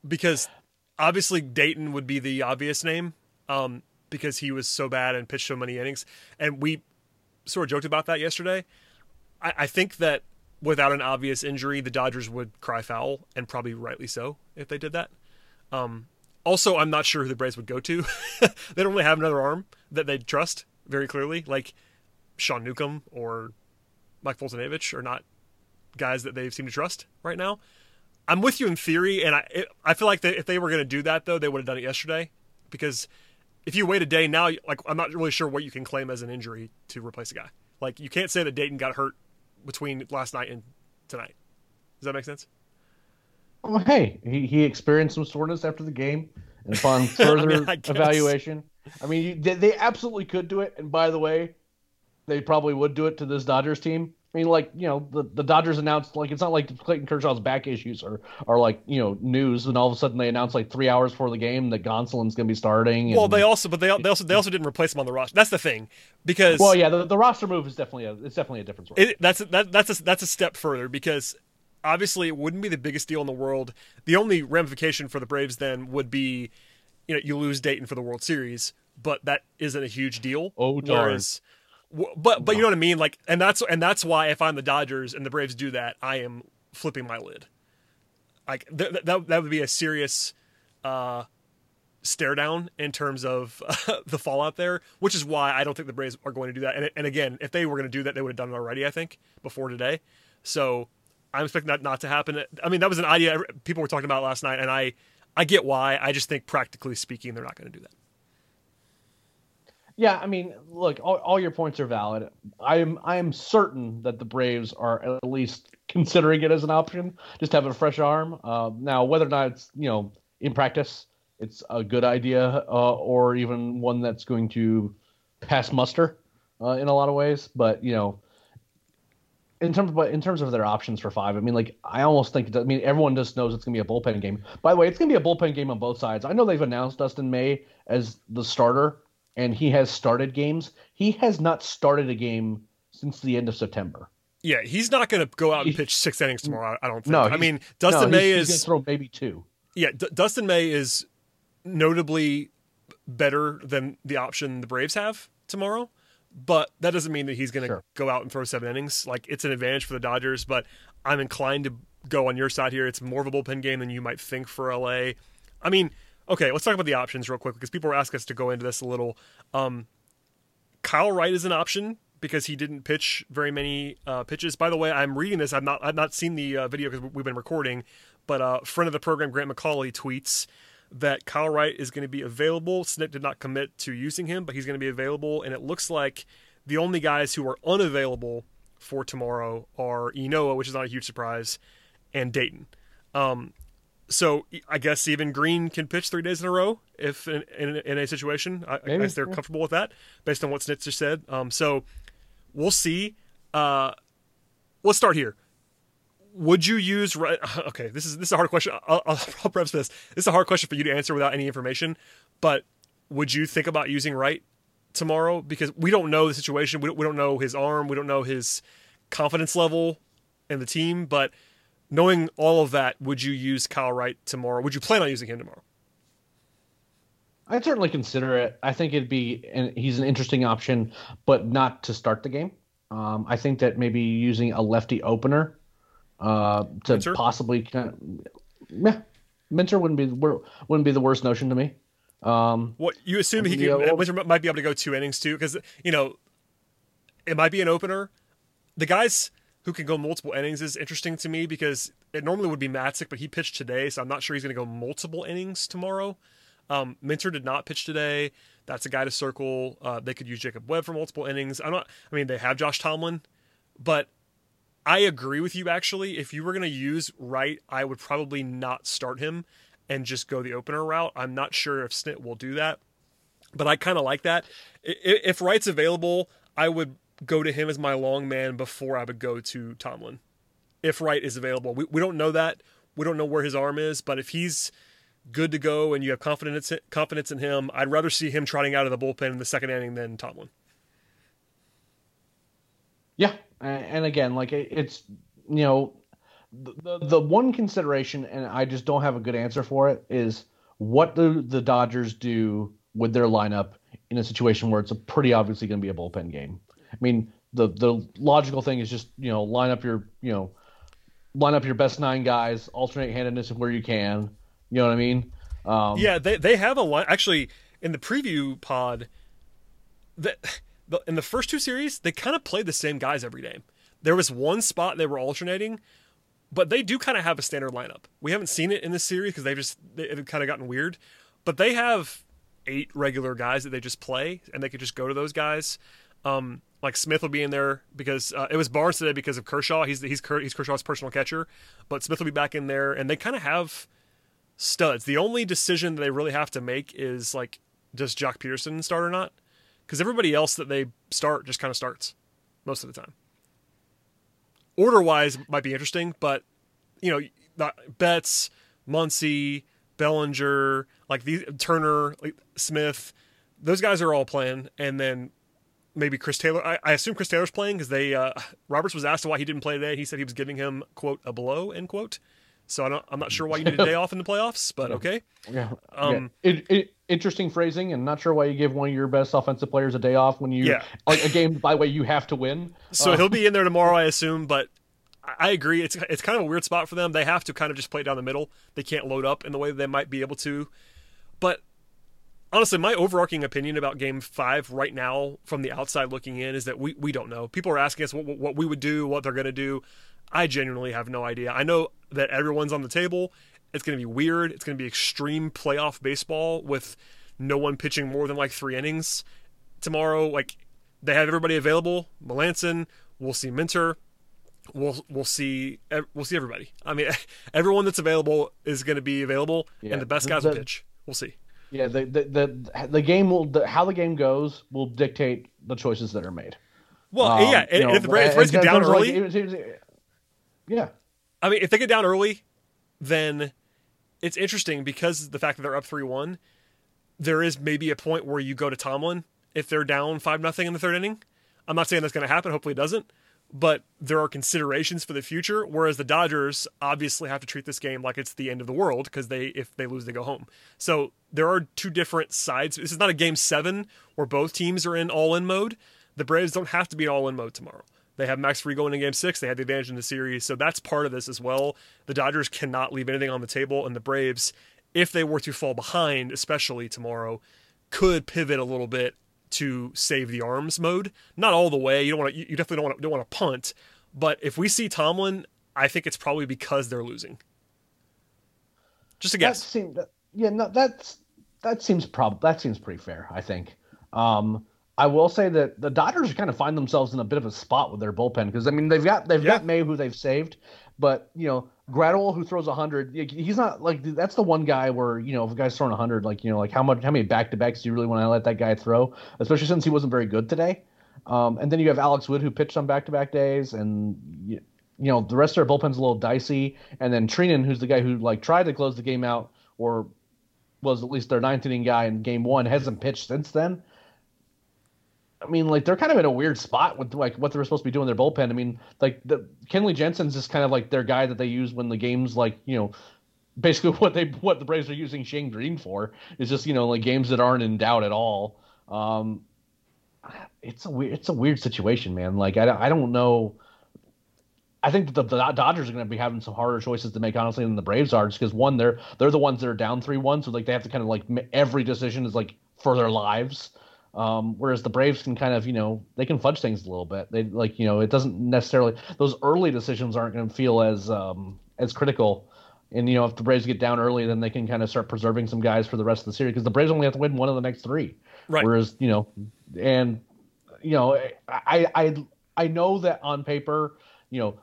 Because obviously Dayton would be the obvious name um, because he was so bad and pitched so many innings, and we sort of joked about that yesterday. I, I think that without an obvious injury, the Dodgers would cry foul, and probably rightly so if they did that. Um, also, I'm not sure who the Braves would go to. they don't really have another arm that they'd trust very clearly, like Sean Newcomb or Mike Foltynewicz are not guys that they seem to trust right now. I'm with you in theory, and I it, I feel like if they were going to do that though, they would have done it yesterday, because if you wait a day now, like I'm not really sure what you can claim as an injury to replace a guy. Like you can't say that Dayton got hurt between last night and tonight. Does that make sense? Well, hey, he, he experienced some soreness after the game, and upon further I mean, I evaluation, I mean, they, they absolutely could do it. And by the way, they probably would do it to this Dodgers team. I mean, like you know, the, the Dodgers announced like it's not like Clayton Kershaw's back issues are are like you know news, and all of a sudden they announced like three hours before the game that Gonsolin's going to be starting. And, well, they also, but they, they also they also didn't replace him on the roster. That's the thing, because well, yeah, the, the roster move is definitely a it's definitely a difference. It, that's that, that's a, that's a step further because obviously it wouldn't be the biggest deal in the world. The only ramification for the Braves then would be, you know, you lose Dayton for the World Series, but that isn't a huge deal. Oh, darn. Whereas, but but you know what I mean, like, and that's and that's why if I'm the Dodgers and the Braves do that, I am flipping my lid. Like th- that that would be a serious uh, stare down in terms of uh, the fallout there, which is why I don't think the Braves are going to do that. And and again, if they were going to do that, they would have done it already. I think before today. So I'm expecting that not to happen. I mean, that was an idea people were talking about last night, and I I get why. I just think practically speaking, they're not going to do that. Yeah, I mean, look, all, all, your points are valid. I am I am certain that the Braves are at least considering it as an option, just have a fresh arm. Uh, now, whether or not it's you know in practice, it's a good idea, uh, or even one that's going to pass muster uh, in a lot of ways, but you know. In terms, of, in terms of their options for five, I mean, like I almost think. I mean, everyone just knows it's going to be a bullpen game. By the way, it's going to be a bullpen game on both sides. I know they've announced Dustin May as the starter and he has started games. He has not started a game since the end of September. Yeah, he's not going to go out and pitch six innings tomorrow. I don't think. No, I mean, Dustin no, May he's, is he's throw maybe two. yeah, D- Dustin May is notably better than the option the Braves have tomorrow. But that doesn't mean that he's going to Sure. go out and throw seven innings. Like it's an advantage for the Dodgers, but I'm inclined to go on your side here. It's more of a bullpen game than you might think for LA. I mean, okay, let's talk about the options real quick because people were asking us to go into this a little. Um, Kyle Wright is an option because he didn't pitch very many uh, pitches. By the way, I'm reading this. I've not I've not seen the uh, video because we've been recording, but uh, friend of the program Grant McAuley tweets that Kyle Wright is going to be available. Snit did not commit to using him, but he's going to be available, and it looks like the only guys who are unavailable for tomorrow are Ynoa, which is not a huge surprise, and Dayton. Um, so I guess even Greene can pitch three days in a row if in, in, in a situation. I, I guess they're yeah. comfortable with that based on what Snitker said. Um, so we'll see. Uh, let's start here. Would you use Wright? Okay, this is this is a hard question. I'll, I'll, I'll preface this. This is a hard question for you to answer without any information. But would you think about using Wright tomorrow? Because we don't know the situation. We don't, we don't know his arm. We don't know his confidence level in the team. But knowing all of that, would you use Kyle Wright tomorrow? Would you plan on using him tomorrow? I'd certainly consider it. I think it'd be, and he's an interesting option, but not to start the game. Um, I think that maybe using a lefty opener uh, to Minter? possibly, kind of, yeah, Minter wouldn't be the wouldn't be the worst notion to me. Um, What you assume he Yeah, could, well- Minter might be able to go two innings too, because you know it might be an opener. The guys who can go multiple innings is interesting to me because it normally would be Matzek, but he pitched today, so I'm not sure he's going to go multiple innings tomorrow. Um, Minter did not pitch today. That's a guy to circle. Uh, they could use Jacob Webb for multiple innings. I'm not. I mean, they have Josh Tomlin, but I agree with you. Actually, if you were going to use Wright, I would probably not start him and just go the opener route. I'm not sure if Snit will do that, but I kind of like that. If Wright's available, I would go to him as my long man before I would go to Tomlin. If Wright is available, we we don't know that. We don't know where his arm is, but if he's good to go and you have confidence confidence in him, I'd rather see him trotting out of the bullpen in the second inning than Tomlin. Yeah, and again, like it's you know, the the, one consideration, and I just don't have a good answer for it, is what do the Dodgers do with their lineup in a situation where it's a pretty obviously going to be a bullpen game? I mean, the the logical thing is just you know line up your you know line up your best nine guys, alternate handedness where you can. You know what I mean? Um, Yeah, they they have a line. Actually, in the preview pod, that in the first two series, they kind of played the same guys every day. There was one spot they were alternating, but they do kind of have a standard lineup. We haven't seen it in this series because they've just they've kind of gotten weird. But they have eight regular guys that they just play, and they could just go to those guys. Um, like Smith will be in there because uh, it was Barnes today because of Kershaw. He's he's he's Kershaw's personal catcher, but Smith will be back in there, and they kind of have studs. The only decision that they really have to make is like, does Joc Pederson start or not? Because everybody else that they start just kind of starts most of the time. Order wise might be interesting, but you know, Betts, Muncy, Bellinger, like these Turner, like Smith, those guys are all playing, and then maybe Chris Taylor. I, I assume Chris Taylor's playing because they uh, Roberts was asked why he didn't play today. He said he was giving him quote a blow end quote. So I don't, I'm not sure why you need a day off in the playoffs, but okay. Yeah. Um, yeah. It, it, interesting phrasing, and not sure why you give one of your best offensive players a day off when you Yeah. like a game. By the way, you have to win. So he'll be in there tomorrow, I assume. But I I agree, it's it's kind of a weird spot for them. They have to kind of just play down the middle. They can't load up in the way they might be able to. But honestly, my overarching opinion about Game Five right now, from the outside looking in, is that we we don't know. People are asking us what what we would do, what they're going to do. I genuinely have no idea. I know that everyone's on the table. It's going to be weird. It's going to be extreme playoff baseball with no one pitching more than like three innings tomorrow. Like they have everybody available. Melancon, we'll see Minter, we'll we'll see we'll see everybody. I mean, everyone that's available is going to be available, Yeah. and the best The- guys will pitch. We'll see. Yeah, the the the, the game will the, how the game goes will dictate the choices that are made. Well, Um, yeah, and, you and if the Braves, Braves get down of, like, early, it was- it yeah, I mean, if they get down early, then it's interesting because the fact that they're up three one, there is maybe a point where you go to Tomlin if they're down five nothing in the third inning. I'm not saying that's going to happen. Hopefully, it doesn't. But there are considerations for the future. Whereas the Dodgers obviously have to treat this game like it's the end of the world because they, if they lose, they go home. So there are two different sides. This is not a game seven where both teams are in all in mode. The Braves don't have to be all in mode tomorrow. They have Max Fried going in game six. They had the advantage in the series. So that's part of this as well. The Dodgers cannot leave anything on the table, and the Braves, if they were to fall behind, especially tomorrow, could pivot a little bit to save the arms mode. Not all the way. You don't want to. You definitely don't want to, don't want to punt. But if we see Tomlin, I think it's probably because they're losing. Just a guess. That yeah, no, that's that seems prob that seems pretty fair. I think. Um, I will say that the Dodgers kind of find themselves in a bit of a spot with their bullpen because I mean they've got they've yeah. got May who they've saved, but you know Graterol who throws hundred, he's not like that's the one guy where you know if a guy's throwing hundred, like you know like how much how many back to backs do you really want to let that guy throw, especially since he wasn't very good today. Um, and then you have Alex Wood who pitched on back to back days, and you, you know the rest of their bullpen's a little dicey. And then Treinen, who's the guy who like tried to close the game out or was at least their ninth inning guy in game one, hasn't pitched since then. I mean, like they're kind of in a weird spot with like what they're supposed to be doing their bullpen. I mean, like the Kenley Jansen's just kind of like their guy that they use when the game's like you know, basically what they what the Braves are using Shane Greene for is just you know like games that aren't in doubt at all. Um, it's a weird it's a weird situation, man. Like I I don't know. I think the, the Dodgers are going to be having some harder choices to make, honestly, than the Braves are, just because one, they're they're the ones that are down three one, so like they have to kind of like every decision is like for their lives. Um, whereas the Braves can kind of, you know, they can fudge things a little bit. They like, you know, it doesn't necessarily those early decisions aren't going to feel as um, as critical. And you know, if the Braves get down early, then they can kind of start preserving some guys for the rest of the series because the Braves only have to win one of the next three. Right. Whereas, you know, and you know, I I I know that on paper, you know,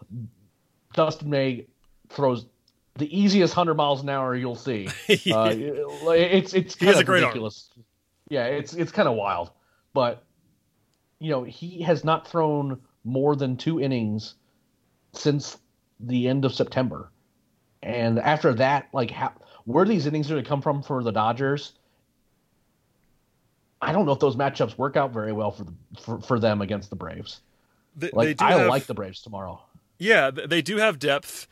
Dustin May throws the easiest hundred miles an hour you'll see. uh, it's it's kind of ridiculous. Arm yeah, it's it's kind of wild, but you know he has not thrown more than two innings since the end of September, and after that, like how, where these innings are going to come from for the Dodgers, I don't know if those matchups work out very well for the for, for them against the Braves. They, like they I have, like the Braves tomorrow. Yeah, they do have depth,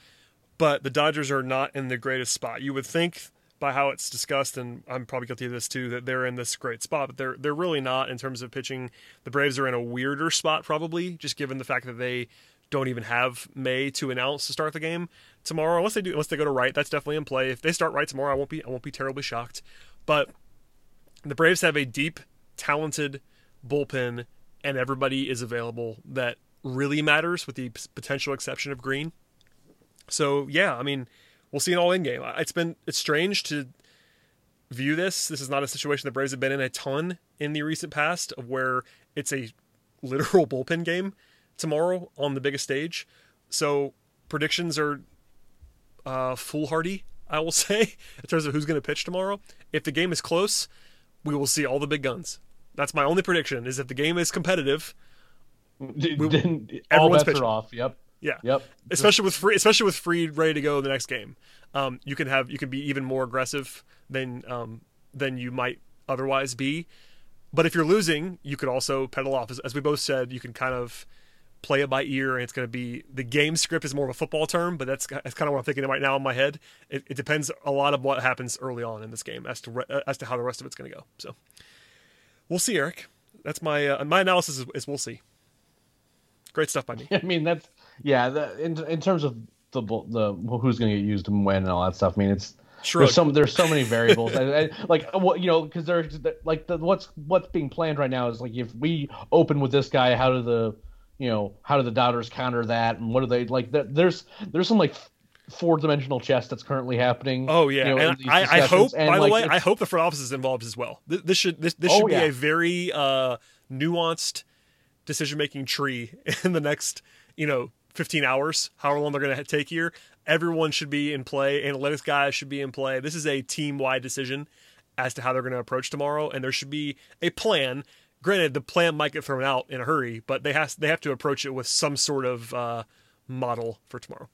but the Dodgers are not in the greatest spot. You would think by how it's discussed, and I'm probably guilty of this too, that they're in this great spot, but they're they're really not in terms of pitching. The Braves are in a weirder spot probably, just given the fact that they don't even have May to announce to start the game tomorrow, unless they do unless they go to Wright, That's definitely in play. If they start Wright tomorrow, I won't be I won't be terribly shocked. But the Braves have a deep, talented bullpen, and everybody is available that really matters, with the potential exception of Greene. So yeah, I mean we'll see an all in game. It's been it's strange to view this. This is not a situation the Braves have been in a ton in the recent past of where it's a literal bullpen game tomorrow on the biggest stage. So predictions are uh, foolhardy, I will say, in terms of who's going to pitch tomorrow. If the game is close, we will see all the big guns. That's my only prediction. Is if the game is competitive, we, all bets pitching. are off. Yep. Yeah. Yep. Especially with free, especially with Fried ready to go the next game, um, you can have you can be even more aggressive than um, than you might otherwise be. But if you're losing, you could also pedal off. As, as we both said, you can kind of play it by ear, and it's going to be the game script is more of a football term, but that's that's kind of what I'm thinking right now in my head. It, it depends a lot of what happens early on in this game as to re, as to how the rest of it's going to go. So we'll see, Eric. That's my uh, my analysis is, is we'll see. Great stuff by me. I mean that's yeah, the, in in terms of the the who's going to get used and when and all that stuff. I mean, it's Shrug. there's some there's so many variables. Like what you know, because there's like the, what's what's being planned right now is like if we open with this guy, how do the you know how do the Dodgers counter that, and what do they like? There's there's some like four dimensional chess that's currently happening. Oh yeah, you know, and I, I, hope and by like, the way, I hope the front office is involved as well. This, this should this, this oh, should be yeah. a very uh, nuanced decision making tree in the next you know 15 hours, however long they're going to take here. Everyone should be in play. Analytics guys should be in play. This is a team wide decision as to how they're going to approach tomorrow, and there should be a plan. Granted, the plan might get thrown out in a hurry, but they have they have to approach it with some sort of uh, model for tomorrow.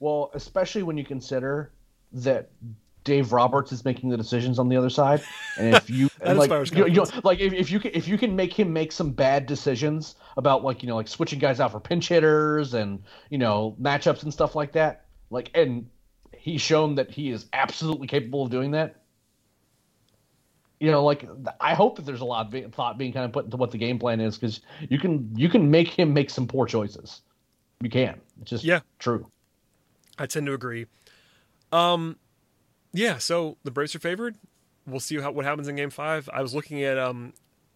Well, especially when you consider that Dave Roberts is making the decisions on the other side, and if you That like, you, you know, like if, if you can if you can make him make some bad decisions about like you know like switching guys out for pinch hitters and you know matchups and stuff like that, like and he's shown that he is absolutely capable of doing that. You know, like I hope that there's a lot of be- thought being kind of put into what the game plan is because you can you can make him make some poor choices. You can. It's just Yeah. true. I tend to agree. Um, yeah. So the Braves are favored. We'll see how, what happens in Game Five. I was looking at um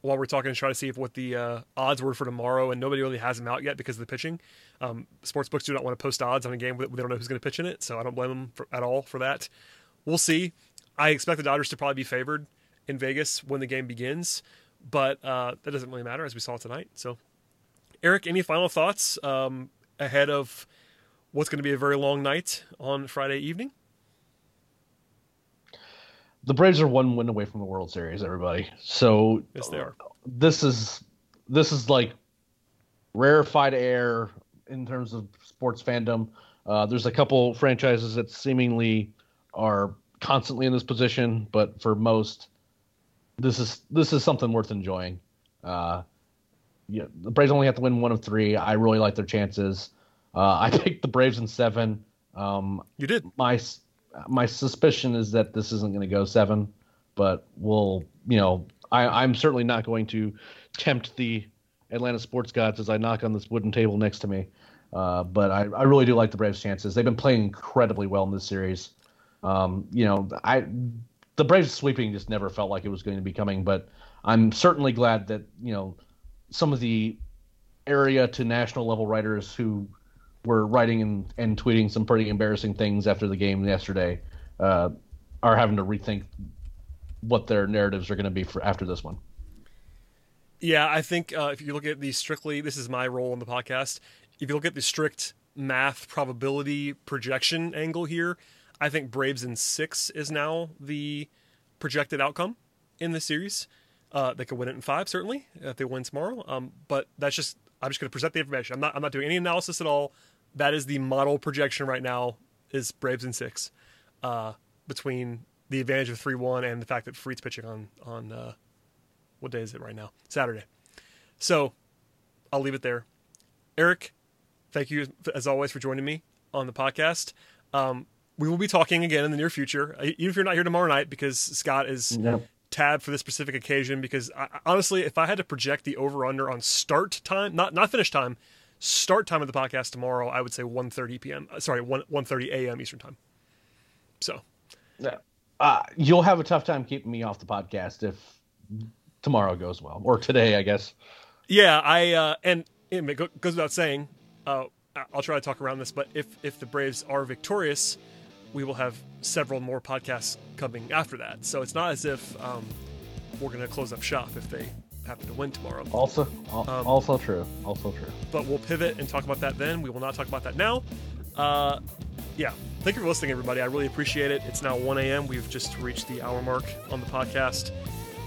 while we're talking to try to see if what the uh, odds were for tomorrow, and nobody really has them out yet because of the pitching. Um, sports books do not want to post odds on a game they don't know who's going to pitch in it, so I don't blame them for, at all for that. We'll see. I expect the Dodgers to probably be favored in Vegas when the game begins, but uh, that doesn't really matter as we saw tonight. So, Eric, any final thoughts um, ahead of what's going to be a very long night on Friday evening? The Braves are one win away from the World Series, everybody. So Yes, they are. this is this is like rarefied air in terms of sports fandom. Uh, there's a couple franchises that seemingly are constantly in this position, but for most, this is this is something worth enjoying. Uh, yeah, the Braves only have to win one of three. I really like their chances. Uh, I picked the Braves in seven. Um, You did. my my suspicion is that this isn't going to go seven, but we'll you know I, I'm certainly not going to tempt the Atlanta sports gods as I knock on this wooden table next to me. Uh, but I, I really do like the Braves' chances. They've been playing incredibly well in this series. Um, you know, I the Braves sweeping just never felt like it was going to be coming, but I'm certainly glad that you know some of the area to national level writers who were writing and, and tweeting some pretty embarrassing things after the game yesterday uh, are having to rethink what their narratives are going to be for after this one. Yeah, I think uh, if you look at the strictly, this is my role in the podcast. If you look at the strict math probability projection angle here, I think Braves in six is now the projected outcome in the series. Uh, they could win it in five, certainly, if they win tomorrow. Um, but that's just I'm just going to present the information. I'm not I'm not doing any analysis at all. That is the model projection right now is Braves in six, uh, between the advantage of three one and the fact that Fried's pitching on on uh, what day is it right now? Saturday. So I'll leave it there. Eric, thank you as always for joining me on the podcast. Um, we will be talking again in the near future, even if you're not here tomorrow night, because Scott is Yeah. tabbed for this specific occasion. Because I, honestly, if I had to project the over under on start time, not not finish time, start time of the podcast tomorrow, I would say 1:30 p.m. uh, Sorry, 1 1:30 a.m. Eastern time. So Yeah. Uh, you'll have a tough time keeping me off the podcast if tomorrow goes well, or today, I guess. Yeah, I uh, and, it goes without saying. Uh, I'll try to talk around this, but if if the Braves are victorious, we will have several more podcasts coming after that. So it's not as if um, we're going to close up shop if they happen to win tomorrow. Also, al- Um, also true. Also true. But we'll pivot and talk about that then. We will not talk about that now. Uh, yeah, thank you for listening, everybody. I really appreciate it. It's now 1 a.m. We've just reached the hour mark on the podcast,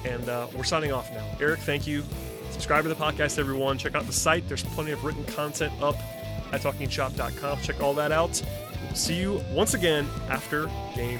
and uh, we're signing off now. Eric, thank you. Subscribe to the podcast, everyone. Check out the site. There's plenty of written content up at talkingchop.com. Check all that out. We'll see you once again after game